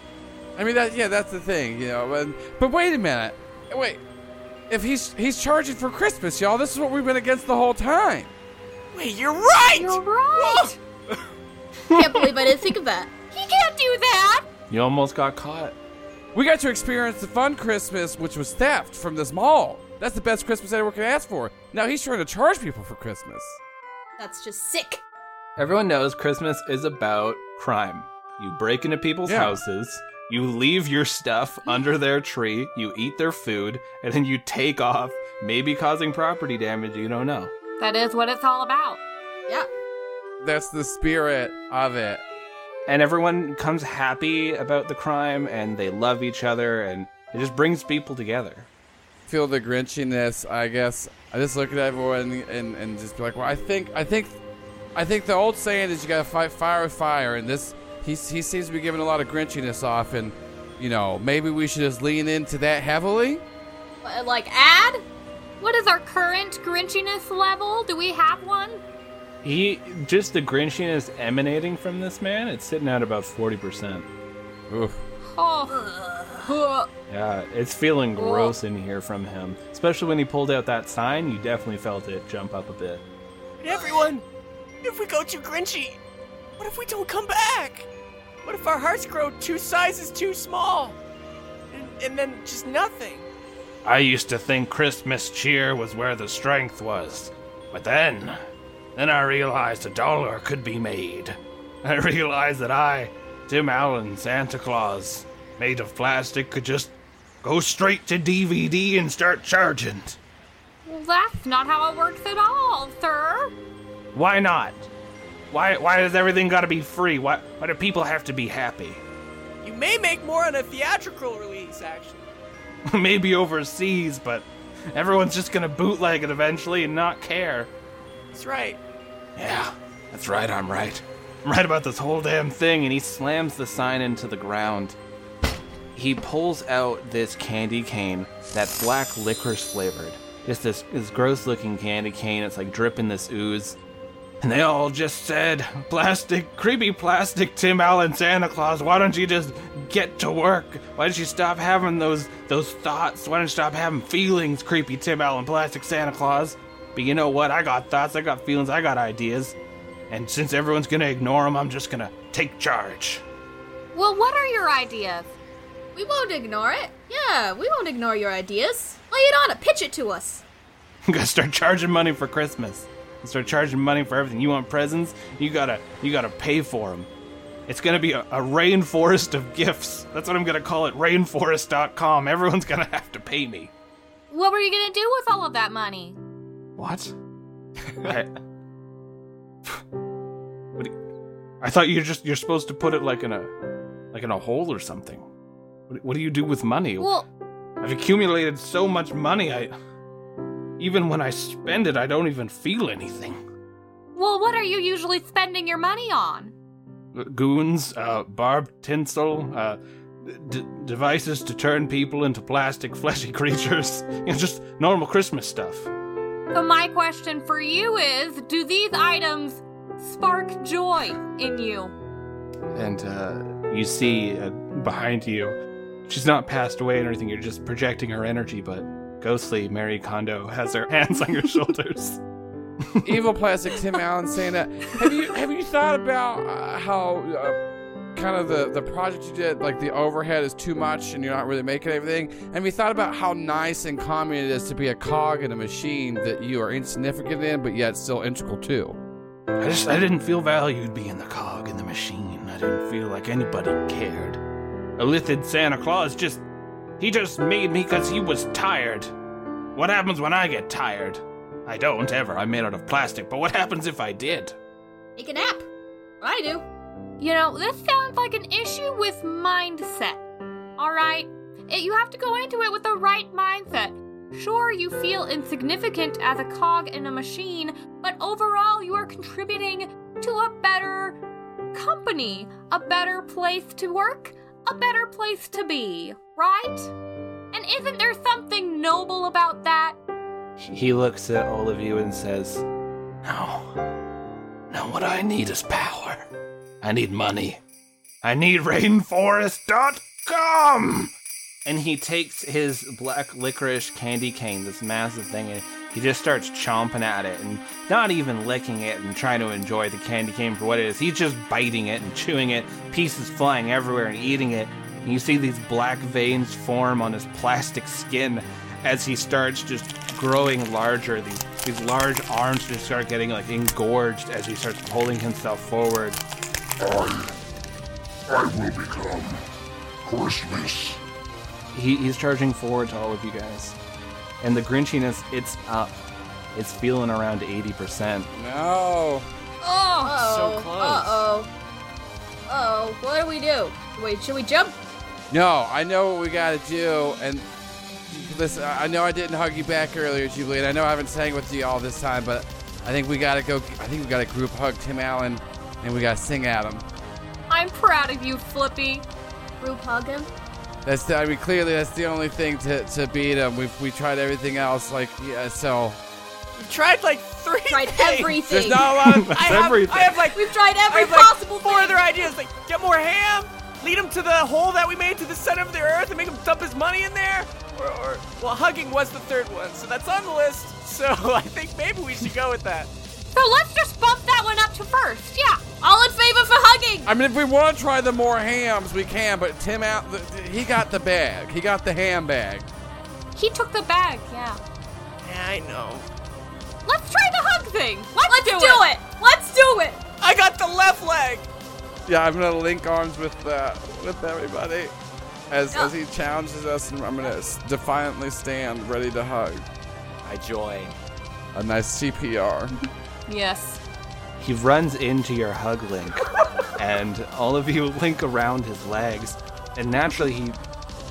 I mean, that yeah, that's the thing, you know. But, but wait a minute, wait. If he's he's charging for Christmas, y'all, this is what we've been against the whole time. Wait, you're right! You're right. Can't believe I didn't think of that. He can't do that. You almost got caught. We got to experience the fun Christmas, which was theft from this mall. That's the best Christmas anyone can ask for. Now he's trying to charge people for Christmas. That's just sick. Everyone knows Christmas is about crime. You break into people's Yeah. houses, you leave your stuff under their tree, you eat their food, and then you take off, maybe causing property damage, you don't know. That is what it's all about. Yeah. That's the spirit of it. And everyone comes happy about the crime and they love each other and it just brings people together. Feel the grinchiness, I guess. I just look at everyone and, and just be like, well, I think, I think, I think the old saying is you gotta fight fire with fire, and this, he, he seems to be giving a lot of grinchiness off, and, you know, maybe we should just lean into that heavily? Uh, Like ad? What is our current grinchiness level? Do we have one? He just the grinchiness emanating from this man, it's sitting at about 40%. Oof. Oh. Yeah, it's feeling gross in here from him. Especially when he pulled out that sign, you definitely felt it jump up a bit. Everyone, if we go too grinchy, what if we don't come back? What if our hearts grow two sizes too small? And, and then just nothing? I used to think Christmas cheer was where the strength was. But then, then I realized a dollar could be made. I realized that I, Tim Allen, Santa Claus, made of plastic, could just go straight to DVD and start charging. Well, that's not how it works at all, sir. Why not? Why, why does everything gotta be free? Why, why do people have to be happy? You may make more on a theatrical release, actually. Maybe overseas, but everyone's just gonna bootleg it eventually and not care. That's right. Yeah, that's right, I'm right. I'm right about this whole damn thing, And he slams the sign into the ground. He pulls out this candy cane that's black licorice flavored. Just this, this gross looking candy cane. It's like dripping this ooze. And they all just said, Plastic, creepy plastic Tim Allen Santa Claus, why don't you just get to work? Why don't you stop having those those thoughts? Why don't you stop having feelings, creepy Tim Allen Plastic Santa Claus? But you know what? I got thoughts, I got feelings, I got ideas. And since everyone's gonna ignore them, I'm just gonna take charge. Well, what are your ideas? We won't ignore it. Yeah, we won't ignore your ideas. Lay it on it. Pitch it to us. I'm gonna start charging money for Christmas. Start charging money for everything. You want presents? You gotta, you gotta pay for them. It's gonna be a, a rainforest of gifts. That's what I'm gonna call it. Rainforest.com. Everyone's gonna have to pay me. What were you gonna do with all of that money? What? I, what you- I thought you just you're supposed to put it like in a like in a hole or something. What, what do you do with money? Well, I've accumulated so much money. I even when I spend it, I don't even feel anything. well, what are you usually spending your money on? Goons, uh, barbed tinsel, uh, d- devices to turn people into plastic fleshy creatures. You know, just normal Christmas stuff. So my question for you is, do these items spark joy in you? And uh, You see uh, behind you, she's not passed away or anything. You're just projecting her energy, but ghostly Marie Kondo has her hands on your shoulders. Evil plastic Tim Allen Santa. Have you have you thought about uh, how uh, kind of the the project you did, like the overhead is too much and you're not really making everything? Have you thought about how nice and common it is to be a cog in a machine that you are insignificant in, but yet still integral to? I just I didn't feel valued being the cog in the machine. I didn't feel like anybody cared. Illithid Santa Claus just he just made me cuz he was tired. What happens when I get tired? I don't ever. I'm made out of plastic, but what happens if I did? Take a nap. I do. You know, this sounds like an issue with mindset. All right? You have to go into it with the right mindset. Sure, you feel insignificant as a cog in a machine, but overall, you are contributing to a better company, a better place to work, a better place to be, right? And isn't there something noble about that? He looks at all of you and says, No. No, what I need is power. I need money. I need rainforest.com! And he takes his black licorice candy cane, this massive thing, and he just starts chomping at it and not even licking it and trying to enjoy the candy cane for what it is. He's just biting it and chewing it, pieces flying everywhere and eating it. And you see these black veins form on his plastic skin as he starts just growing larger. These these large arms just start getting like engorged as he starts pulling himself forward. I. I will become Christmas. He, he's charging forward to all of you guys. And the grinchiness, it's up. It's feeling around 80%. No. Oh, So close. Uh oh. Uh oh, what do we do? Wait, should we jump? No, I know what we gotta do, and listen, I I know I didn't hug you back earlier, Julie, and I know I haven't sang with you all this time, but I think we gotta go. I think we gotta group hug Tim Allen, and we gotta sing at him. I'm proud of you, Flippy. Group hug him? That's the, I mean, clearly that's the only thing to, to beat him. We've we tried everything else, like yeah. So We've tried like three Tried things. everything. there's not a lot of. I have, everything. I have like We've tried every have like possible four thing. other ideas. Like get more ham, lead him to the hole that we made to the center of the earth, and make him dump his money in there. Or, or well, hugging was the third one, so that's on the list. So I think maybe we should go with that. So let's just bump that one up to first. Yeah. All in favor for hugging. I mean, if we want to try the more hams, we can. But Tim out, he got the bag. He got the ham bag. He took the bag, yeah. Yeah, I know. Let's try the hug thing. Let's, Let's do, do it. Let's do it. I got the left leg. Yeah, I'm gonna link arms with uh, with everybody as as he challenges us, and I'm gonna defiantly stand ready to hug. I join. A nice CPR. Yes. He runs into your hug link, and all of you link around his legs. And naturally, he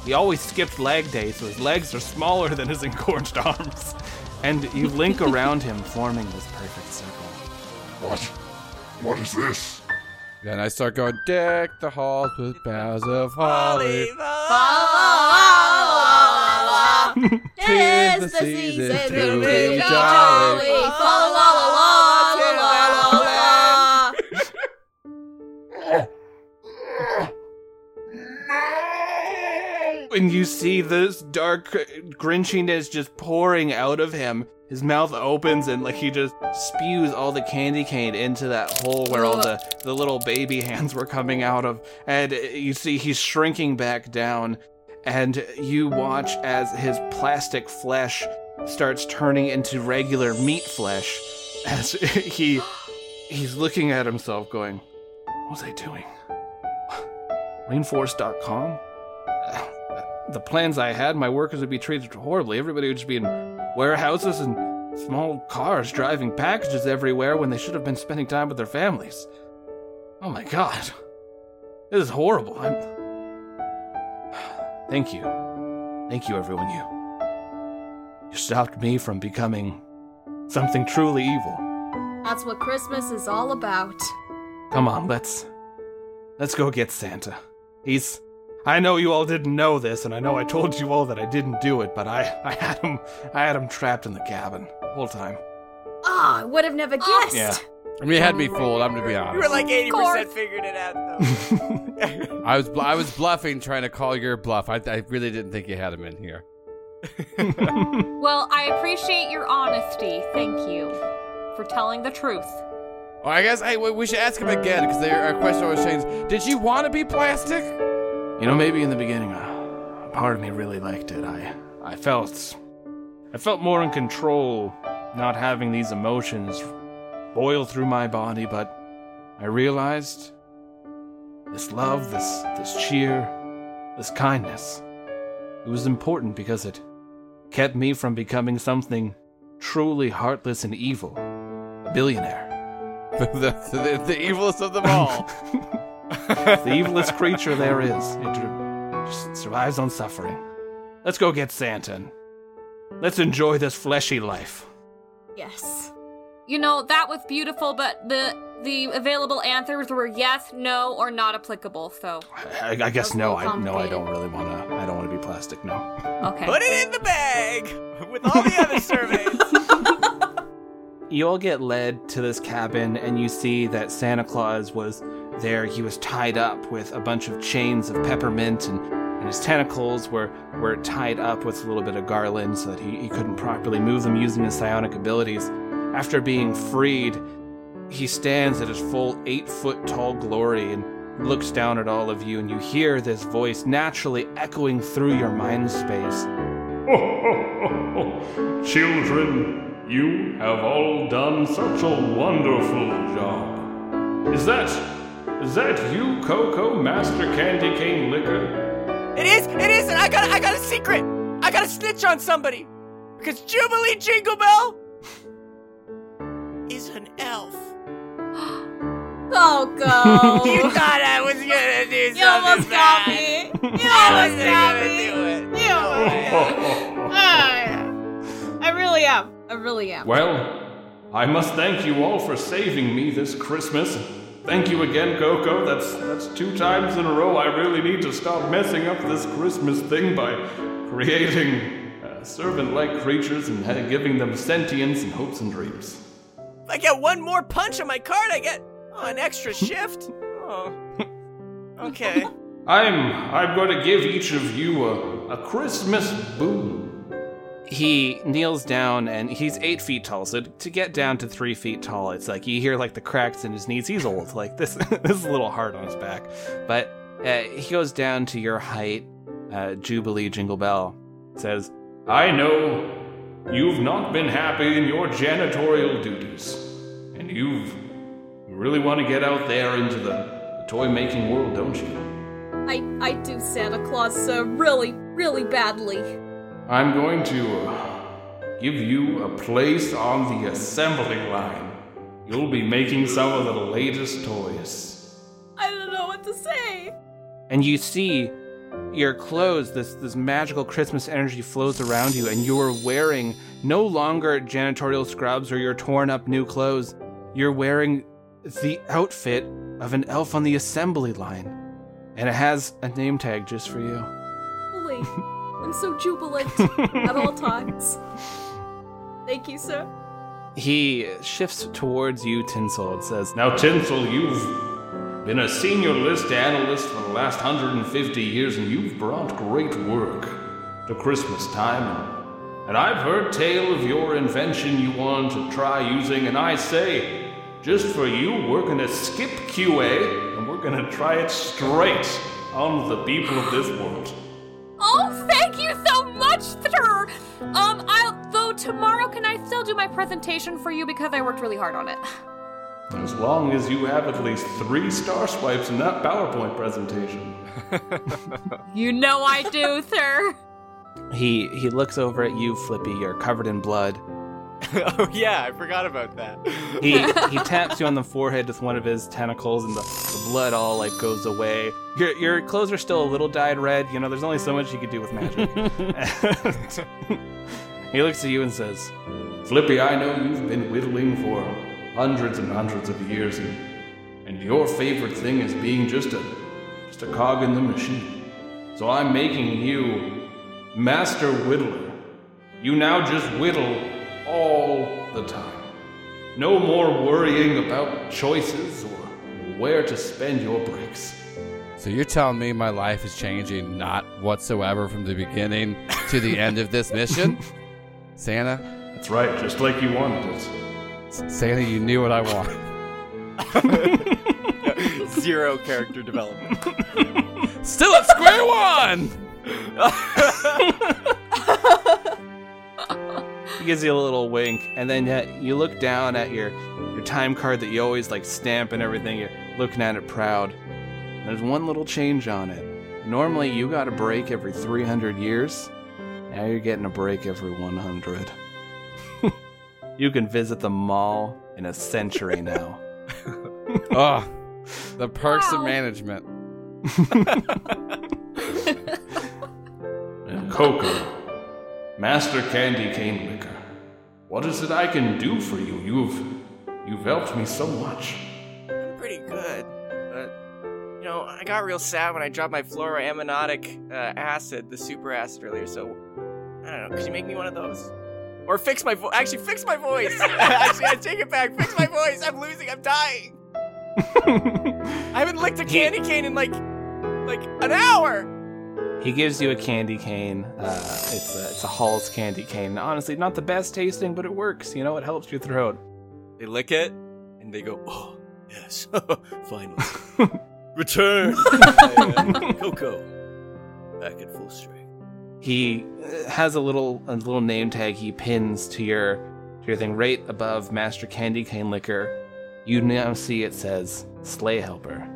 he always skipped leg day, so his legs are smaller than his engorged arms. And you link around him, forming this perfect circle. What? What is this? Then I start going, deck the halls with boughs of holly. Tis the the season season to to be be jolly. jolly. Fa la la la la la And you see this dark grinchiness just pouring out of him. His mouth opens and like he just spews all the candy cane into that hole where all the, the little baby hands were coming out of. And you see he's shrinking back down. And you watch as his plastic flesh starts turning into regular meat flesh as he he's looking at himself going, What was I doing? Rainforest.com? The plans I had, my workers would be treated horribly. Everybody would just be in warehouses and small cars driving packages everywhere when they should have been spending time with their families. Oh my god. This is horrible. I'm. Thank you. Thank you, everyone. You. You stopped me from becoming something truly evil. That's what Christmas is all about. Come on, let's. Let's go get Santa. He's. I know you all didn't know this, and I know I told you all that I didn't do it, but I, I had him, I had him trapped in the cabin the whole time. Ah, I would have never guessed. Yeah. I mean, it had me fooled. I'm gonna be honest. You were like 80% figured it out, though. I was bl- I was bluffing, trying to call your bluff. I, I really didn't think you had him in here. Well, I appreciate your honesty. Thank you for telling the truth. Well, I guess hey, we we should ask him again because our question always changes. Did you want to be plastic? You know, maybe in the beginning, uh, part of me really liked it. I, I felt, I felt more in control, not having these emotions boil through my body. But I realized this love, this, this cheer, this kindness, it was important because it kept me from becoming something truly heartless and evil, a billionaire. the, the, the evilest of them all. the evilest creature there is. It survives on suffering. Let's go get Santa. Let's enjoy this fleshy life. Yes. you know, that was beautiful, but the the available answers were yes, no, or not applicable. So I, I guess no. I no. I don't really want to. I don't want to be plastic. No. okay. Put it in the bag with all the other surveys. You all get led to this cabin, and you see that Santa Claus was there. He was tied up with a bunch of chains of peppermint, and, and his tentacles were, were tied up with a little bit of garland so that he, he couldn't properly move them using his psionic abilities. After being freed, he stands at his full eight foot tall glory and looks down at all of you, and you hear this voice naturally echoing through your mind space. Children, you have all done such a wonderful job. Is that. Is that you, Coco, Master Candy Cane Licker? It is. It is. And I got. I got a secret. I got a snitch on somebody. Because Jubilee Jingle Bell is an elf. Oh, go. You thought I was gonna do something You almost got me. You almost got me. do it. You almost. Ah, I really am. I really am. Well, I must thank you all for saving me this Christmas. Thank you again, Coco. That's that's two times in a row. I really need to stop messing up this Christmas thing by creating uh, servant-like creatures and uh, giving them sentience and hopes and dreams. If I get one more punch on my card, I get oh, an extra shift. Oh. Okay. I'm I'm going to give each of you a, a Christmas boon. He kneels down and he's eight feet tall so to get down to three feet tall it's like you hear like the cracks in his knees he's old like this this is a little hard on his back but uh, he goes down to your height uh, jubilee jingle bell says I know you've not been happy in your janitorial duties, and you've you really want to get out there into the, toy making world, don't you? I I do Santa Claus so really really badly. I'm going to uh, give you a place on the assembly line. You'll be making some of the latest toys. I don't know what to say. and you see your clothes this this magical christmas energy flows around you and you are wearing no longer janitorial scrubs or your torn up new clothes you're wearing the outfit of an elf on the assembly line and it has a name tag just for you Really, I'm so jubilant at all times. Thank you, sir. he shifts towards you tinsel and says Now, Tinsel, you've been a senior list analyst for the last 150 years, and you've brought great work to Christmas time. And, and I've heard tale of your invention you want to try using, and I say, just for you, we're gonna skip QA, and we're gonna try it straight on the people of this world. Oh, thank you so much, sir. Um, I'll though tomorrow. Can I still do my presentation for you because I worked really hard on it? As long as you have at least three star swipes in that PowerPoint presentation. You know I do, sir. he he looks over at you flippy you're covered in blood oh yeah, I forgot about that. he he taps you on the forehead with one of his tentacles, and the, the blood all like goes away. Your your clothes are still a little dyed red. You know, there's only so much you can do with magic. he looks at you and says, Flippy, I know you've been whittling for hundreds and hundreds of years, and, and your favorite thing is being just a just a cog in the machine. So I'm making you Master Whittler. You now just whittle all the time. No more worrying about choices or where to spend your bricks. So you're telling me my life is changing not whatsoever from the beginning to the end of this mission? Santa? That's right, just like you wanted it. S- Santa, you knew what I wanted. Zero character development. Still at square one! he gives you a little wink, and then uh, you look down at your your time card that you always like stamp and everything. You're looking at it proud. There's one little change on it. Normally, you got a break every 300 years. Now you're getting a break every 100. you can visit the mall in a century now. Oh, the perks of management. And Coco, Master Candy Cane Licker. What is it I can do for you? You've You've helped me so much. I'm pretty good, but you know, I got real sad when I dropped my fluoroantimonic uh, acid, the super acid earlier. So I don't know. Could you make me one of those? Or fix my voice? Actually, fix my voice. Actually, I take it back. Fix my voice. I'm losing. I'm dying. I haven't licked a candy cane in like, like an hour. He gives you a candy cane. Uh, it's a it's a Hall's candy cane. Honestly, not the best tasting, but it works. You know, it helps your throat. They lick it and they go, oh, yes, finally. Return! Coco, back at full strength. He uh, has a little a little name tag he pins to your to your thing right above Master Candy Cane Licker. You now see it says Sleigh Helper.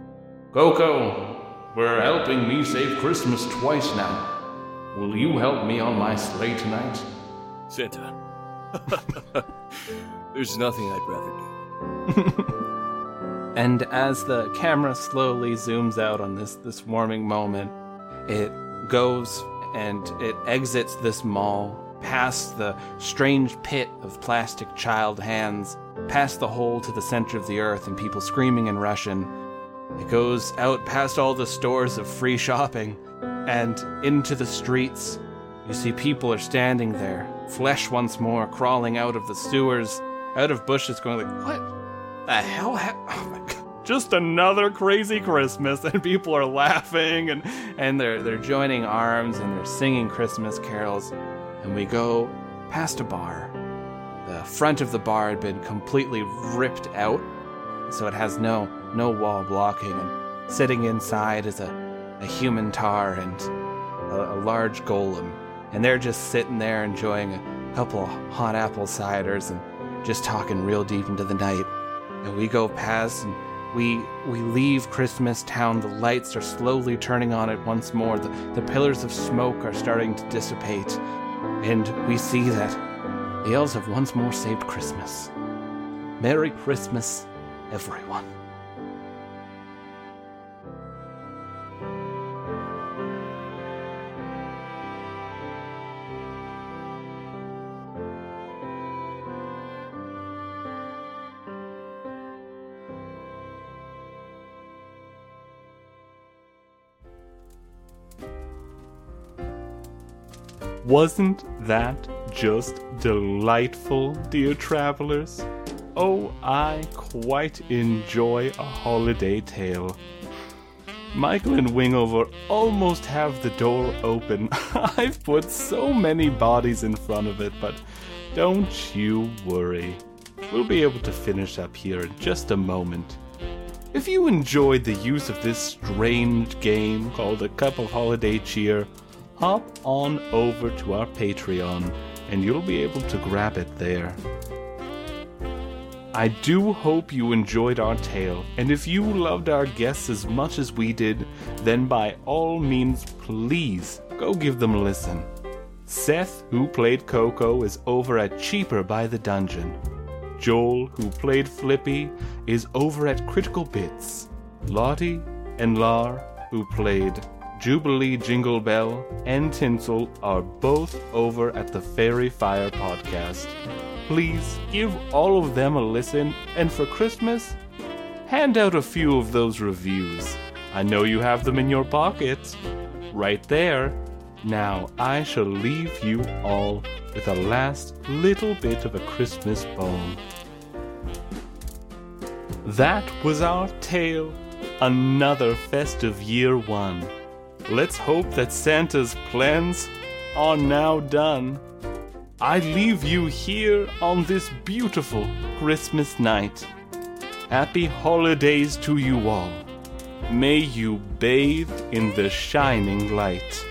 Coco, we're helping me save Christmas twice now. Will you help me on my sleigh tonight? Santa, there's nothing I'd rather do. And as the camera slowly zooms out on this this warming moment, it goes and it exits this mall, past the strange pit of plastic child hands, past the hole to the center of the earth and people screaming in Russian. It goes out past all the stores of free shopping and into the streets. You see people are standing there, flesh once more crawling out of the sewers, out of bushes, going like, "What the hell? Ha- oh my god!" Just another crazy Christmas, and people are laughing and and they're they're joining arms and they're singing Christmas carols. And we go past a bar. The front of the bar had been completely ripped out, so it has no no wall blocking. And sitting inside is a a human tar and a, a large golem, and they're just sitting there enjoying a couple of hot apple ciders and just talking real deep into the night. And we go past and we we leave Christmas Town. The lights are slowly turning on it once more. The, the pillars of smoke are starting to dissipate, and we see that the elves have once more saved Christmas. Merry Christmas, everyone. Wasn't that just delightful, dear travelers? Oh, I quite enjoy a holiday tale. Michael and Wingover almost have the door open. I've put so many bodies in front of it, but don't you worry. We'll be able to finish up here in just a moment. If you enjoyed the use of this strange game called A Cup of Holiday Cheer, hop on over to our Patreon and you'll be able to grab it there. I do hope you enjoyed our tale, and if you loved our guests as much as we did, then by all means, please go give them a listen. Seth, who played Coco, is over at Cheaper by the Dungeon. Joel, who played Flippy, is over at Critical Bits. Lottie and Lar, who played Jubilee Jingle Bell and Tinsel, are both over at the Fairy Fire podcast. Please give all of them a listen, and for Christmas, hand out a few of those reviews. I know you have them in your pocket. Right there. Now I shall leave you all with a last little bit of a Christmas bone. That was our tale. Another festive year one. Let's hope that Santa's plans are now done. I leave you here on this beautiful Christmas night. Happy holidays to you all. May you bathe in the shining light.